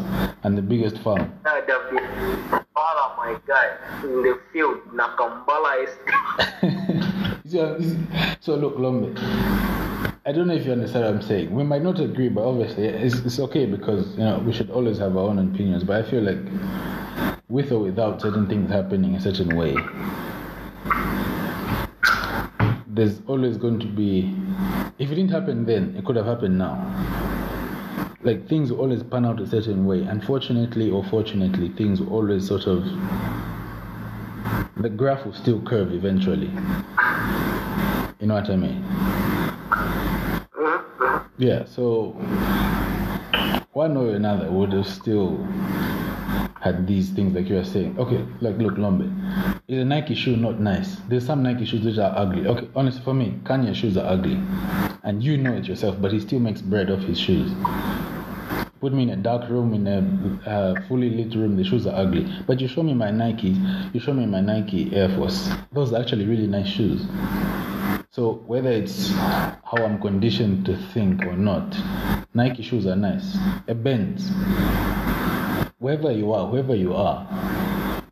and the biggest farm. I would have been, Bala, my guy, in the field, Nakambala Estate. (laughs) so, look, Lombe. I don't know if you understand what I'm saying. We might not agree, but obviously it's, it's okay because you know we should always have our own opinions. But I feel like with or without certain things happening a certain way, there's always going to be. If it didn't happen then, it could have happened now. Like things always pan out a certain way. Unfortunately or fortunately, things always sort of. The graph will still curve eventually. You know what I mean? Yeah, so one or another would have still had these things like you are saying. Okay, like look, Lombe. Is a Nike shoe not nice? There's some Nike shoes which are ugly. Okay, honestly for me, Kanye shoes are ugly. And you know it yourself, but he still makes bread off his shoes. Put me in a dark room, in a uh, fully lit room, the shoes are ugly. But you show me my Nike, you show me my Nike Air Force. Those are actually really nice shoes. So whether it's how I'm conditioned to think or not, Nike shoes are nice. A Benz, wherever you are, whoever you are,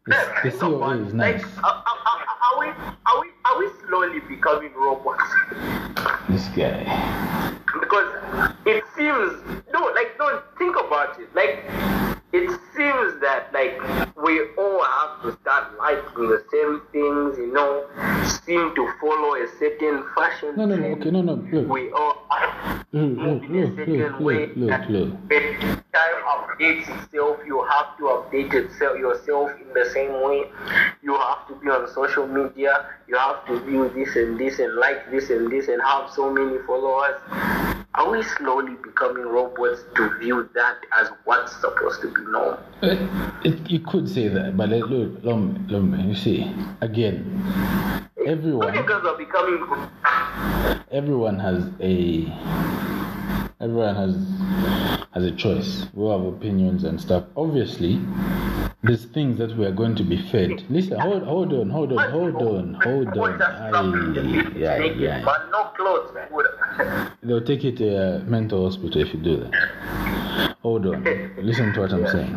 the, the COA is nice. Like, are, are, are, are we, are we, are we slowly becoming robots? This guy. because it seems no like no think about it like it seems that like we all have to start liking the same things you know seem to follow a certain fashion No, no, no. Okay, no, no. Look, we all look, look, look, look, look, look, look. Updates itself you have to update itself yourself in the same way. You have to be on social media. You have to view this and this and like this and this and have so many followers. Are we slowly becoming robots to view that as what's supposed to be normal you could say that, but look, Lombe, Lombe, you see, again, everyone, everyone has a, everyone has has a choice. We have opinions and stuff. Obviously, there's things that we are going to be fed. Listen, hold, hold on, hold on, hold on, hold on. Aye, yeah, yeah. man, no clothes man. They'll take you to a mental hospital if you do that. Hold on. Listen to what I'm saying.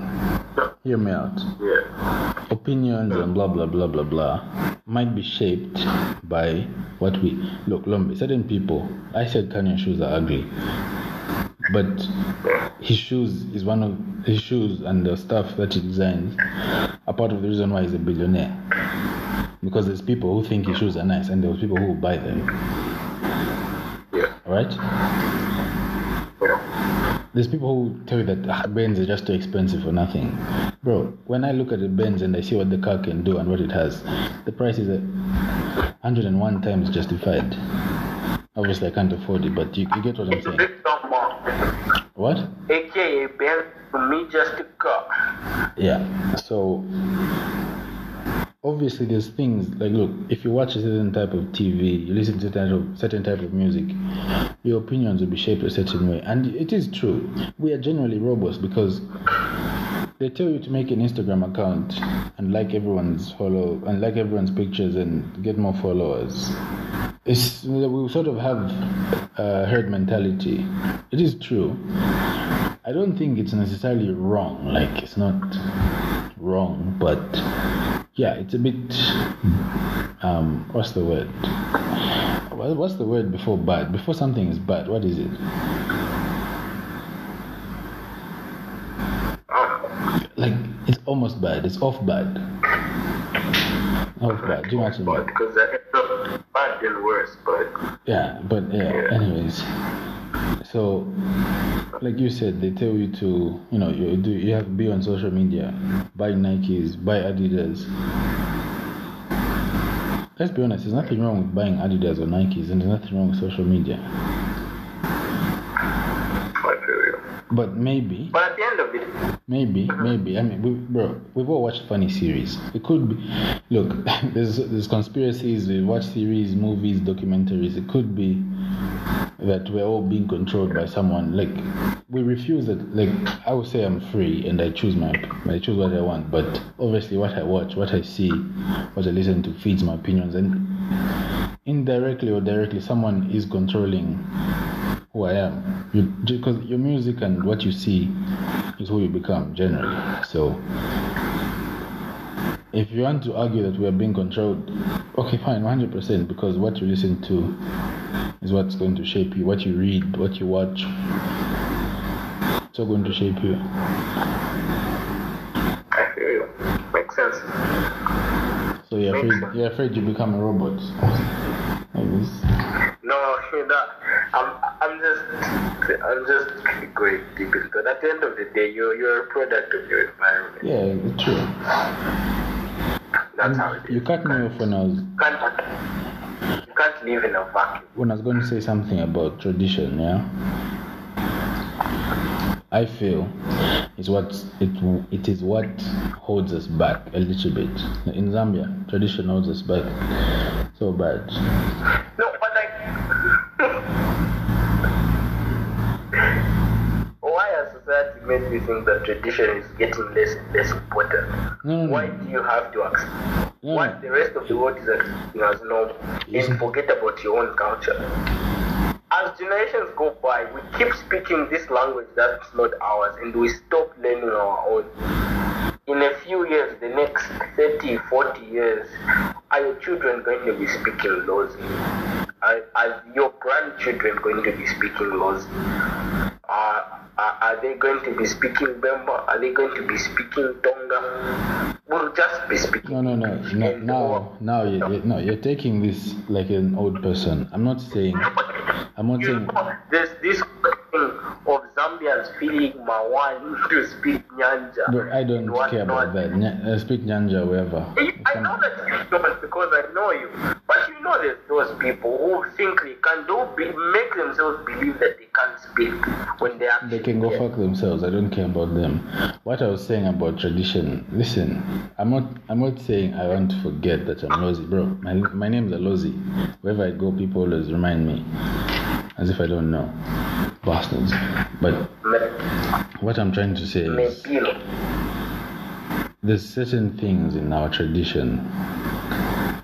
Hear me out. yeah Opinions and blah blah blah blah blah might be shaped by what we look. Lombe, certain people. I said Kanye shoes are ugly, but his shoes is one of his shoes and the stuff that he designs are part of the reason why he's a billionaire. Because there's people who think his shoes are nice, and there's people who buy them. yeah Alright? yeah there's people who tell you that ah, Benz is just too expensive for nothing. Bro, when I look at the Benz and I see what the car can do and what it has, the price is a 101 times justified. Obviously, I can't afford it, but you, you get what I'm saying. Big dumb more. What? AKA Benz to me just a car. Yeah. So obviously there's things like look, if you watch a certain type of TV, you listen to certain type of certain type of music, your opinions will be shaped a certain way. And it is true. We are generally robust because they tell you to make an Instagram account and like everyone's follow and like everyone's pictures and get more followers. It's we sort of have a herd mentality. It is true. I don't think it's necessarily wrong. Like it's not wrong, but yeah, it's a bit. Um, what's the word? What's the word before bad? Before something is bad, what is it? Like it's almost bad. It's off bad. Off bad. Do you imagine? But because bad and worse, but Yeah, but yeah. Anyways, so like you said, they tell you to, you know, you do you have to be on social media, buy Nikes, buy Adidas. Let's be honest. There's nothing wrong with buying Adidas or Nikes, and there's nothing wrong with social media. I feel you. But maybe, But at the end of it, maybe, maybe. I mean, we, bro, we've all watched funny series. It could be. Look, (laughs) there's there's conspiracies. We watch series, movies, documentaries. It could be that we're all being controlled by someone. Like we refuse that. Like I would say, I'm free and I choose my I choose what I want. But obviously, what I watch, what I see, what I listen to feeds my opinions, and indirectly or directly, someone is controlling who I am. You because your music and what you see is who you become generally. So if you want to argue that we are being controlled, okay, fine, 100%, because what you listen to is what's going to shape you. What you read, what you watch, it's all going to shape you. I feel you. Makes sense. So you're afraid, you're afraid you become a robot. No, you know, I'm, I'm just, I'm just going deep into it. At the end of the day, you're, you're a product of your environment. Yeah, it's true. That's how it is. You cut me off when I was You can't, you can't live in a vacuum. when I was going to say something about tradition, yeah. I feel is what it it is what holds us back a little bit. In Zambia, tradition holds us back so bad. No, but like, (laughs) why has society made you think that tradition is getting less and less important? No, Why do you have to accept? Mm. No, Why the rest of the world is accepting as normal and forget about your own culture? As generations go by, we keep speaking this language that's not ours and we stop learning our own. In a few years, the next 30, 40 years, are your children going to be speaking Lozi? Are, are your grandchildren going to be speaking Lozi? Are, are, are they going to be speaking Bemba? Are they going to be speaking Tonga? We'll just be speaking. No, no, no, no. Now, now, you, you, no, you're taking this like an old person. I'm not saying. I'm not You saying. know, there's this thing of Zambians feeling Mawan to speak Nyanja. Bro, I don't care about that. Nya- uh, speak Nyanja, wherever. I know that you don't because I know you, but you know there's those people who think they can do be, make themselves believe that they can't speak when they actually They can go fuck themselves. I don't care about them. What I was saying about tradition. Listen, I'm not. I'm not saying I want to forget that I'm Lozi, bro. My my name's Alozi. Wherever I go, people always remind me, as if I don't know, bastards. But what I'm trying to say is, there's certain things in our tradition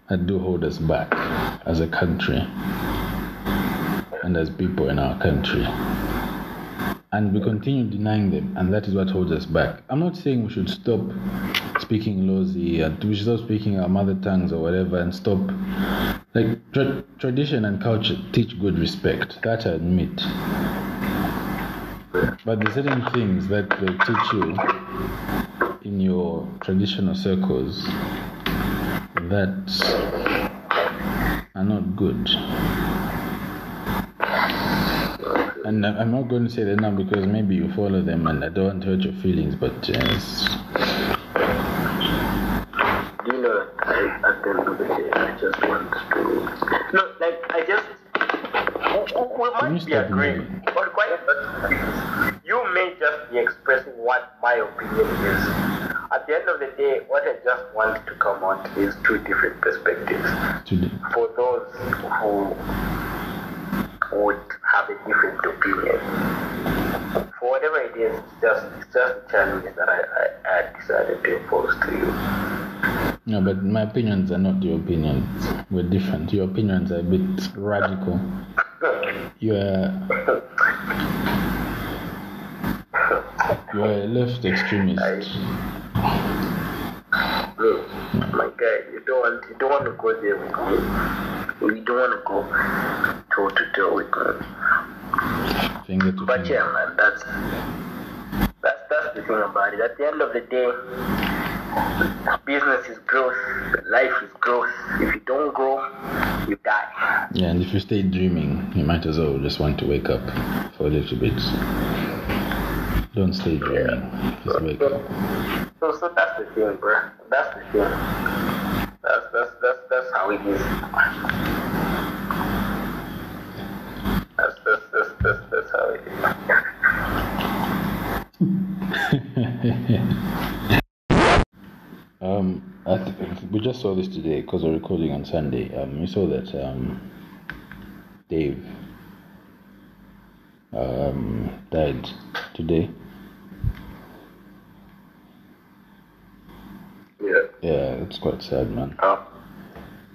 that do hold us back as a country and as people in our country. And we continue denying them, and that is what holds us back. I'm not saying we should stop speaking Lozi, and uh, we should stop speaking our mother tongues or whatever, and stop. Like, tra- tradition and culture teach good respect, that I admit. But there's certain things that they teach you in your traditional circles that are not good. And I'm not going to say that now because maybe you follow them and I don't want to hurt your feelings, but uh, yes. Do you know I, at the end of the day, I just want to. No, like, I just. We, we- we you might be agreeing, but quite you may just be expressing what my opinion is. At the end of the day, what I just want to come out is two different perspectives Today. for those who would have a different opinion. For whatever it is, it's just, it's just a challenge that I, I, I decided to impose to you. No, but my opinions are not your opinions. We're different. Your opinions are a bit radical. You're (laughs) you're a left extremist. Look, my guy, you don't want you don't want to go there with me. You don't want to go toe to toe with me. Finger to But finger. yeah, man, that's that's that's the thing about it. At the end of the day, business is growth, life is growth. If you don't grow, you die. Yeah, and if you stay dreaming, you might as well just want to wake up for a little bit. Don't stay dreaming. Just wake up. So, so that's the thing, bro. That's the thing. That's that's that's that's how it is. That's that's that's that's, that's how it is. (laughs) Um, I th- we just saw this today because we're recording on Sunday. Um, we saw that um, Daev um, died today. Yeah. Yeah, it's quite sad, man. Oh,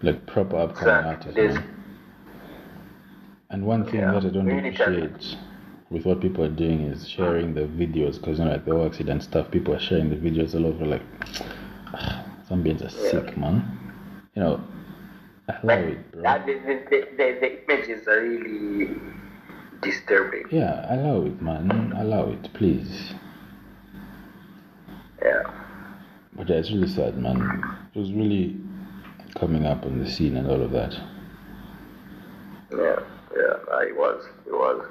Like proper upcoming Sad, artist, it is. man. And one thing Yeah, that I don't really sad. appreciate with what people are doing is sharing the videos because you know, like the accident stuff, people are sharing the videos all over. Like, (sighs) some beings are sick, man. You know, allow it, bro. that the, the, the, the images are really disturbing. Yeah, allow it, man. Allow it, please. Yeah. But yeah, it's really sad, man. It was really coming up on the scene and all of that. Yeah, yeah, it was, it was.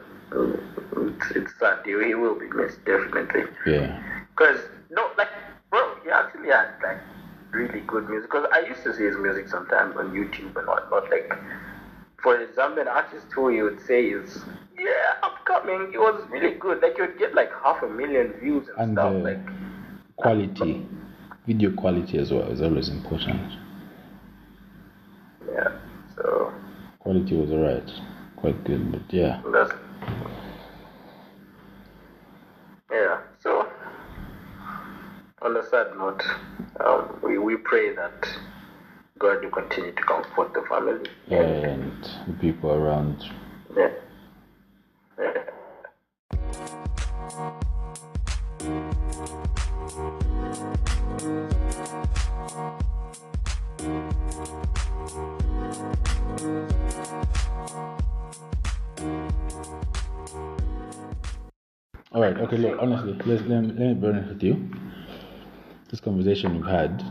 It's, it's sad. He he will be missed, definitely. Yeah. Because, no, like, bro, he actually had, like, really good music. Because I used to see his music sometimes on YouTube and whatnot. But like, for a Zambian artist who you would say is, yeah, upcoming, it was really good. Like, you would get, like, half a million views and, And stuff. uh, like, quality, video quality as well is always important. yeah. So, Quality was alright, quite good, but yeah. that's. Yeah, so, on a sad note, um, we, we pray that God will continue to comfort the family. Yeah, and the people around. Yeah. Yeah. Alright, okay, look, honestly, let's, let, me, let me be honest with you. This conversation we've had,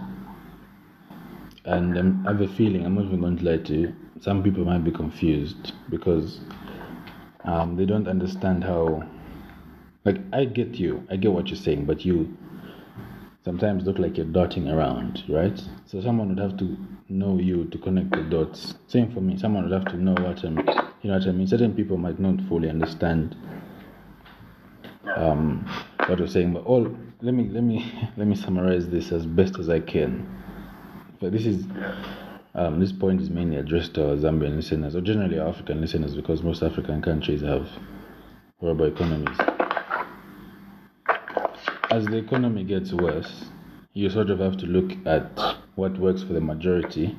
and I have a feeling, I'm not even going to lie to you, some people might be confused because um, they don't understand how. Like, I get you, I get what you're saying, but you sometimes look like you're dotting around, right? So someone would have to know you to connect the dots. Same for me, someone would have to know what I'm, you know what I mean? Certain people might not fully understand um, what you're saying, but all let me let me (laughs) let me summarize this as best as I can. But this is um, this point is mainly addressed to our Zambian listeners, or generally our African listeners, because most African countries have horrible economies. As the economy gets worse, you sort of have to look at what works for the majority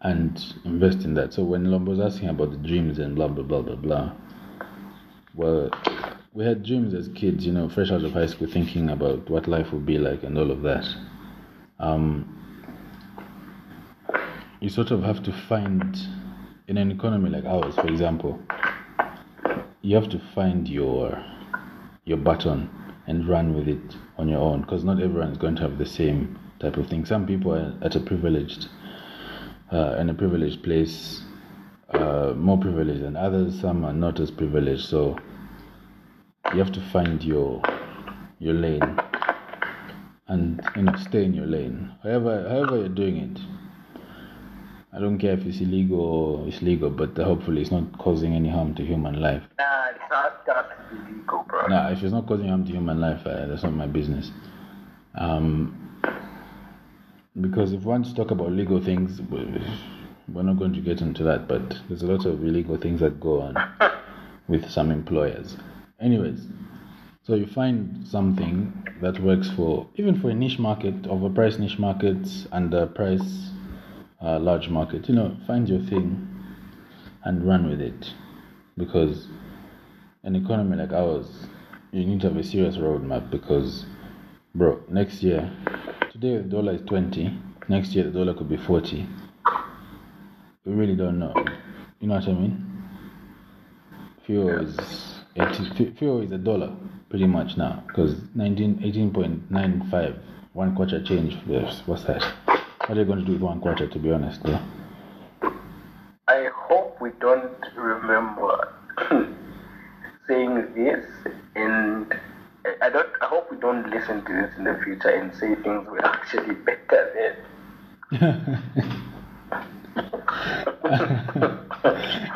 and invest in that. So when Lombe's asking about the dreams and blah blah blah blah blah, well, we had dreams as kids, you know, fresh out of high school, thinking about what life would be like and all of that. Um, you sort of have to find, in an economy like ours, for example, you have to find your your button and run with it on your own, because not everyone is going to have the same type of thing. Some people are at a privileged, uh, in a privileged place, uh, more privileged than others. Some are not as privileged, so you have to find your your lane and you know stay in your lane. However, however you're doing it. I don't care if it's illegal or it's legal, but hopefully it's not causing any harm to human life. Nah, it's not that illegal, bro. Nah, if it's not causing harm to human life, uh, that's not my business. Um, because if one to talk about legal things, we're not going to get into that. But there's a lot of illegal things that go on (laughs) with some employers. Anyways, so you find something that works for even for a niche market, of a price niche markets, underpriced uh, large market. You know, find your thing and run with it, because an economy like ours, you need to have a serious roadmap because, bro, next year, today the dollar is 20, next year the dollar could be 40. We really don't know. You know what I mean? Fuel is, 80, fuel is a dollar pretty much now because 19, 18.95, one quarter change. Yes, what's that? What are you going to do with one quarter, to be honest, though? I hope we don't remember (coughs) saying this, and I don't. I hope we don't listen to this in the future and say things were actually better then. (laughs)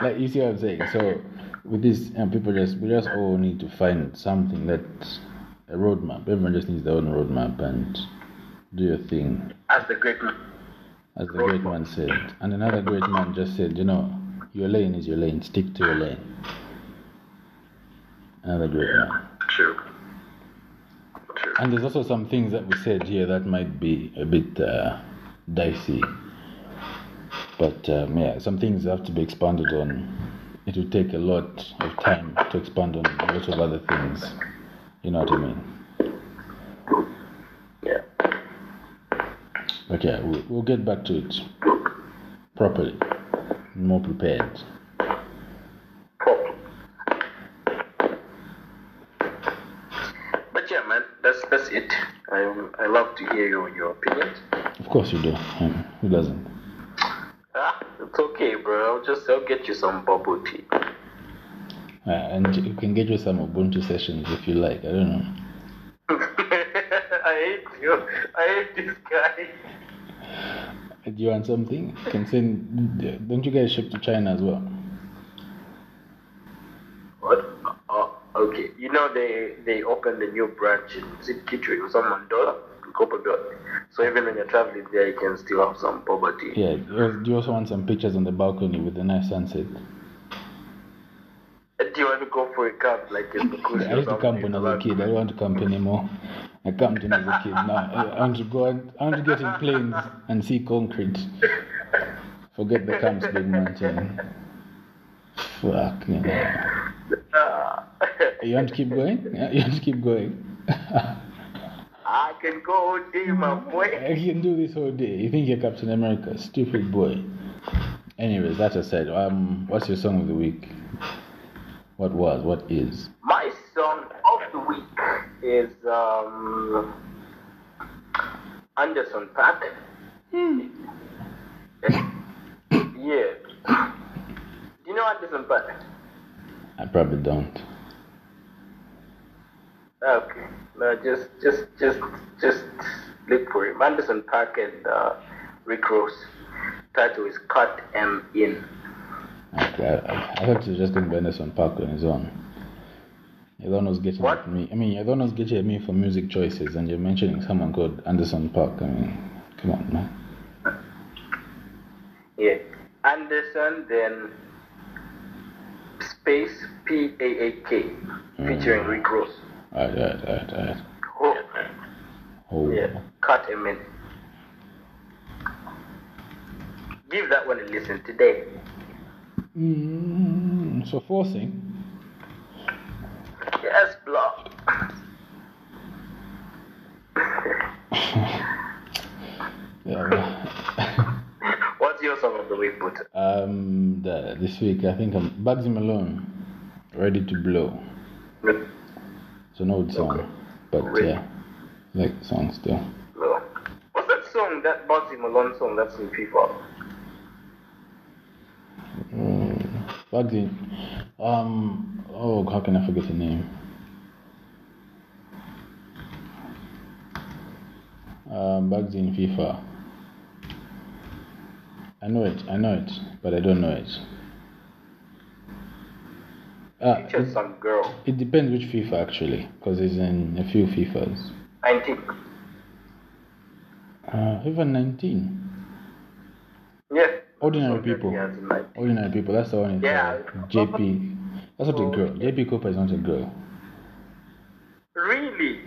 like you see what I'm saying. So with this, um, people just we just all need to find something that a roadmap. Everyone just needs their own roadmap and do your thing, As the great man. as the great man said. And another great man just said, you know, your lane is your lane. Stick to your lane. Another great man. True. True. And there's also some things that we said here that might be a bit uh, dicey. But um, yeah, some things have to be expanded on. It would take a lot of time to expand on a lot of other things. You know what I mean? Yeah. But yeah, we'll, we'll get back to it properly, more prepared. But yeah, man, that's that's it. I I love to hear your your opinions. Of course you do. (laughs) Who doesn't? It's okay, bro. I'll just I'll get you some bubble tea. Uh, and you can get you some Ubuntu sessions if you like. I don't know. (laughs) I hate you. I hate this guy. Do you want something? You can send. Don't you guys ship to China as well? What? Oh, okay. You know they they opened a new branch in Kitchener or some Mandela, Copperbelt. So even when you're traveling there, you can still have some poverty. Yeah. Do you also want some pictures on the balcony with a nice sunset? Do you want to go for a camp like in the I used to camp when I was a kid. I don't want to camp anymore. I camped when I was a kid. Now I want to go. and- I want to get in planes and see concrete. Forget the camps, big mountain. Fuck me. (laughs) Ah. You want to keep going? You want to keep going? (laughs) I can go all day, my boy. I can do this all day. You think you're Captain America? Stupid boy. Anyways, that aside, um, what's your song of the week? What was? What is? My song of the week is um, Anderson .Paak. yeah. Do you know Anderson .Paak? I probably don't. Okay. No, just, just, just, just look for him. Anderson .Paak and uh, Rick Ross. Title is Cut Em In. Okay, I, I, I thought he was just going to Anderson .Paak on his own. You don't was getting What? at me. I mean, you don't was getting at me for music choices, and you're mentioning someone called Anderson .Paak. I mean, come on, man. Yeah. Anderson, then space P A A K featuring Rick Ross. Alright, alright, alright, alright. Oh, Oh, yeah. Cut him in. Give that one a listen today. Mm, so forcing. Yes, block. Yeah. What's your song of the week, Butter? um, the, this week I think I'm Bugzy Malone, ready to blow. It's an old song, okay. but uh, yeah, like the song still. What's that song? That Bugzy Malone song that's in FIFA. Mm, um, Bugzy. Um. Oh, how can I forget the name? Um, uh, Bugzy in FIFA. I know it. I know it, but I don't know it. Features some girl. it depends which FIFA actually, because it's in a few FIFAs. I think. Uh, FIFA 19. Yeah. Ordinary people. Ordinary people. That's the one. Yeah. JP. That's not a girl. JP Cooper is not a girl. Really?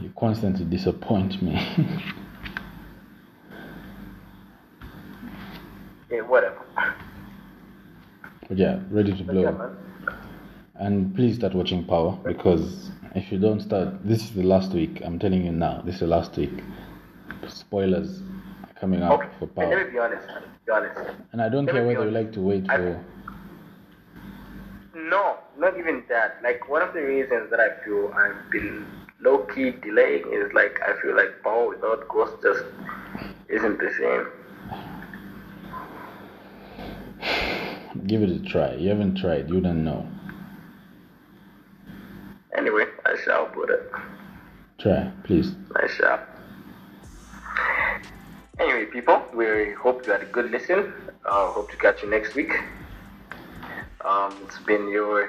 You constantly disappoint me. (laughs) Yeah, whatever. Yeah, ready to blow. And please start watching Power because if you don't start, this is the last week. I'm telling you now, this is the last week. Spoilers are coming up Okay. for Power. Let me be honest. man. Be honest. And I don't let care whether you like to wait I- for. No, not even that. Like one of the reasons that I feel I've been low key delaying is like I feel like Power without Ghost just isn't the same. Give it a try. You haven't tried, you don't know. Anyway, I shall put it. Try, please. I shall. Anyway, people, we hope you had a good listen. Uh, hope to catch you next week. Um, it's been your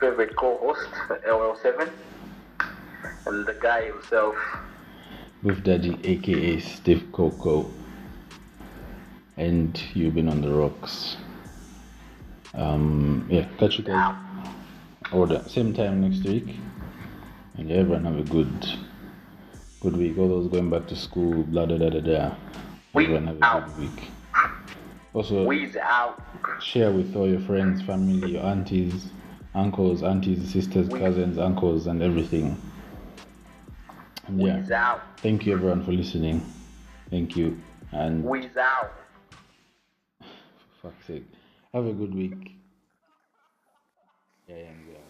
favorite co-host, LL7, and the guy himself. With Daddy, aka Steve Coco. And you've been on the rocks. Um, yeah, catch you guys. Order same time next week. And everyone have a good, good week. All those going back to school, blah da da da da. We Everyone have a out. good week. Also, out. share with all your friends, family, your aunties, uncles, aunties, sisters, cousins, uncles, and everything. And yeah, thank you everyone for listening. Thank you, and We's out. for fuck's sake, have a good week. Yeah, yeah, yeah.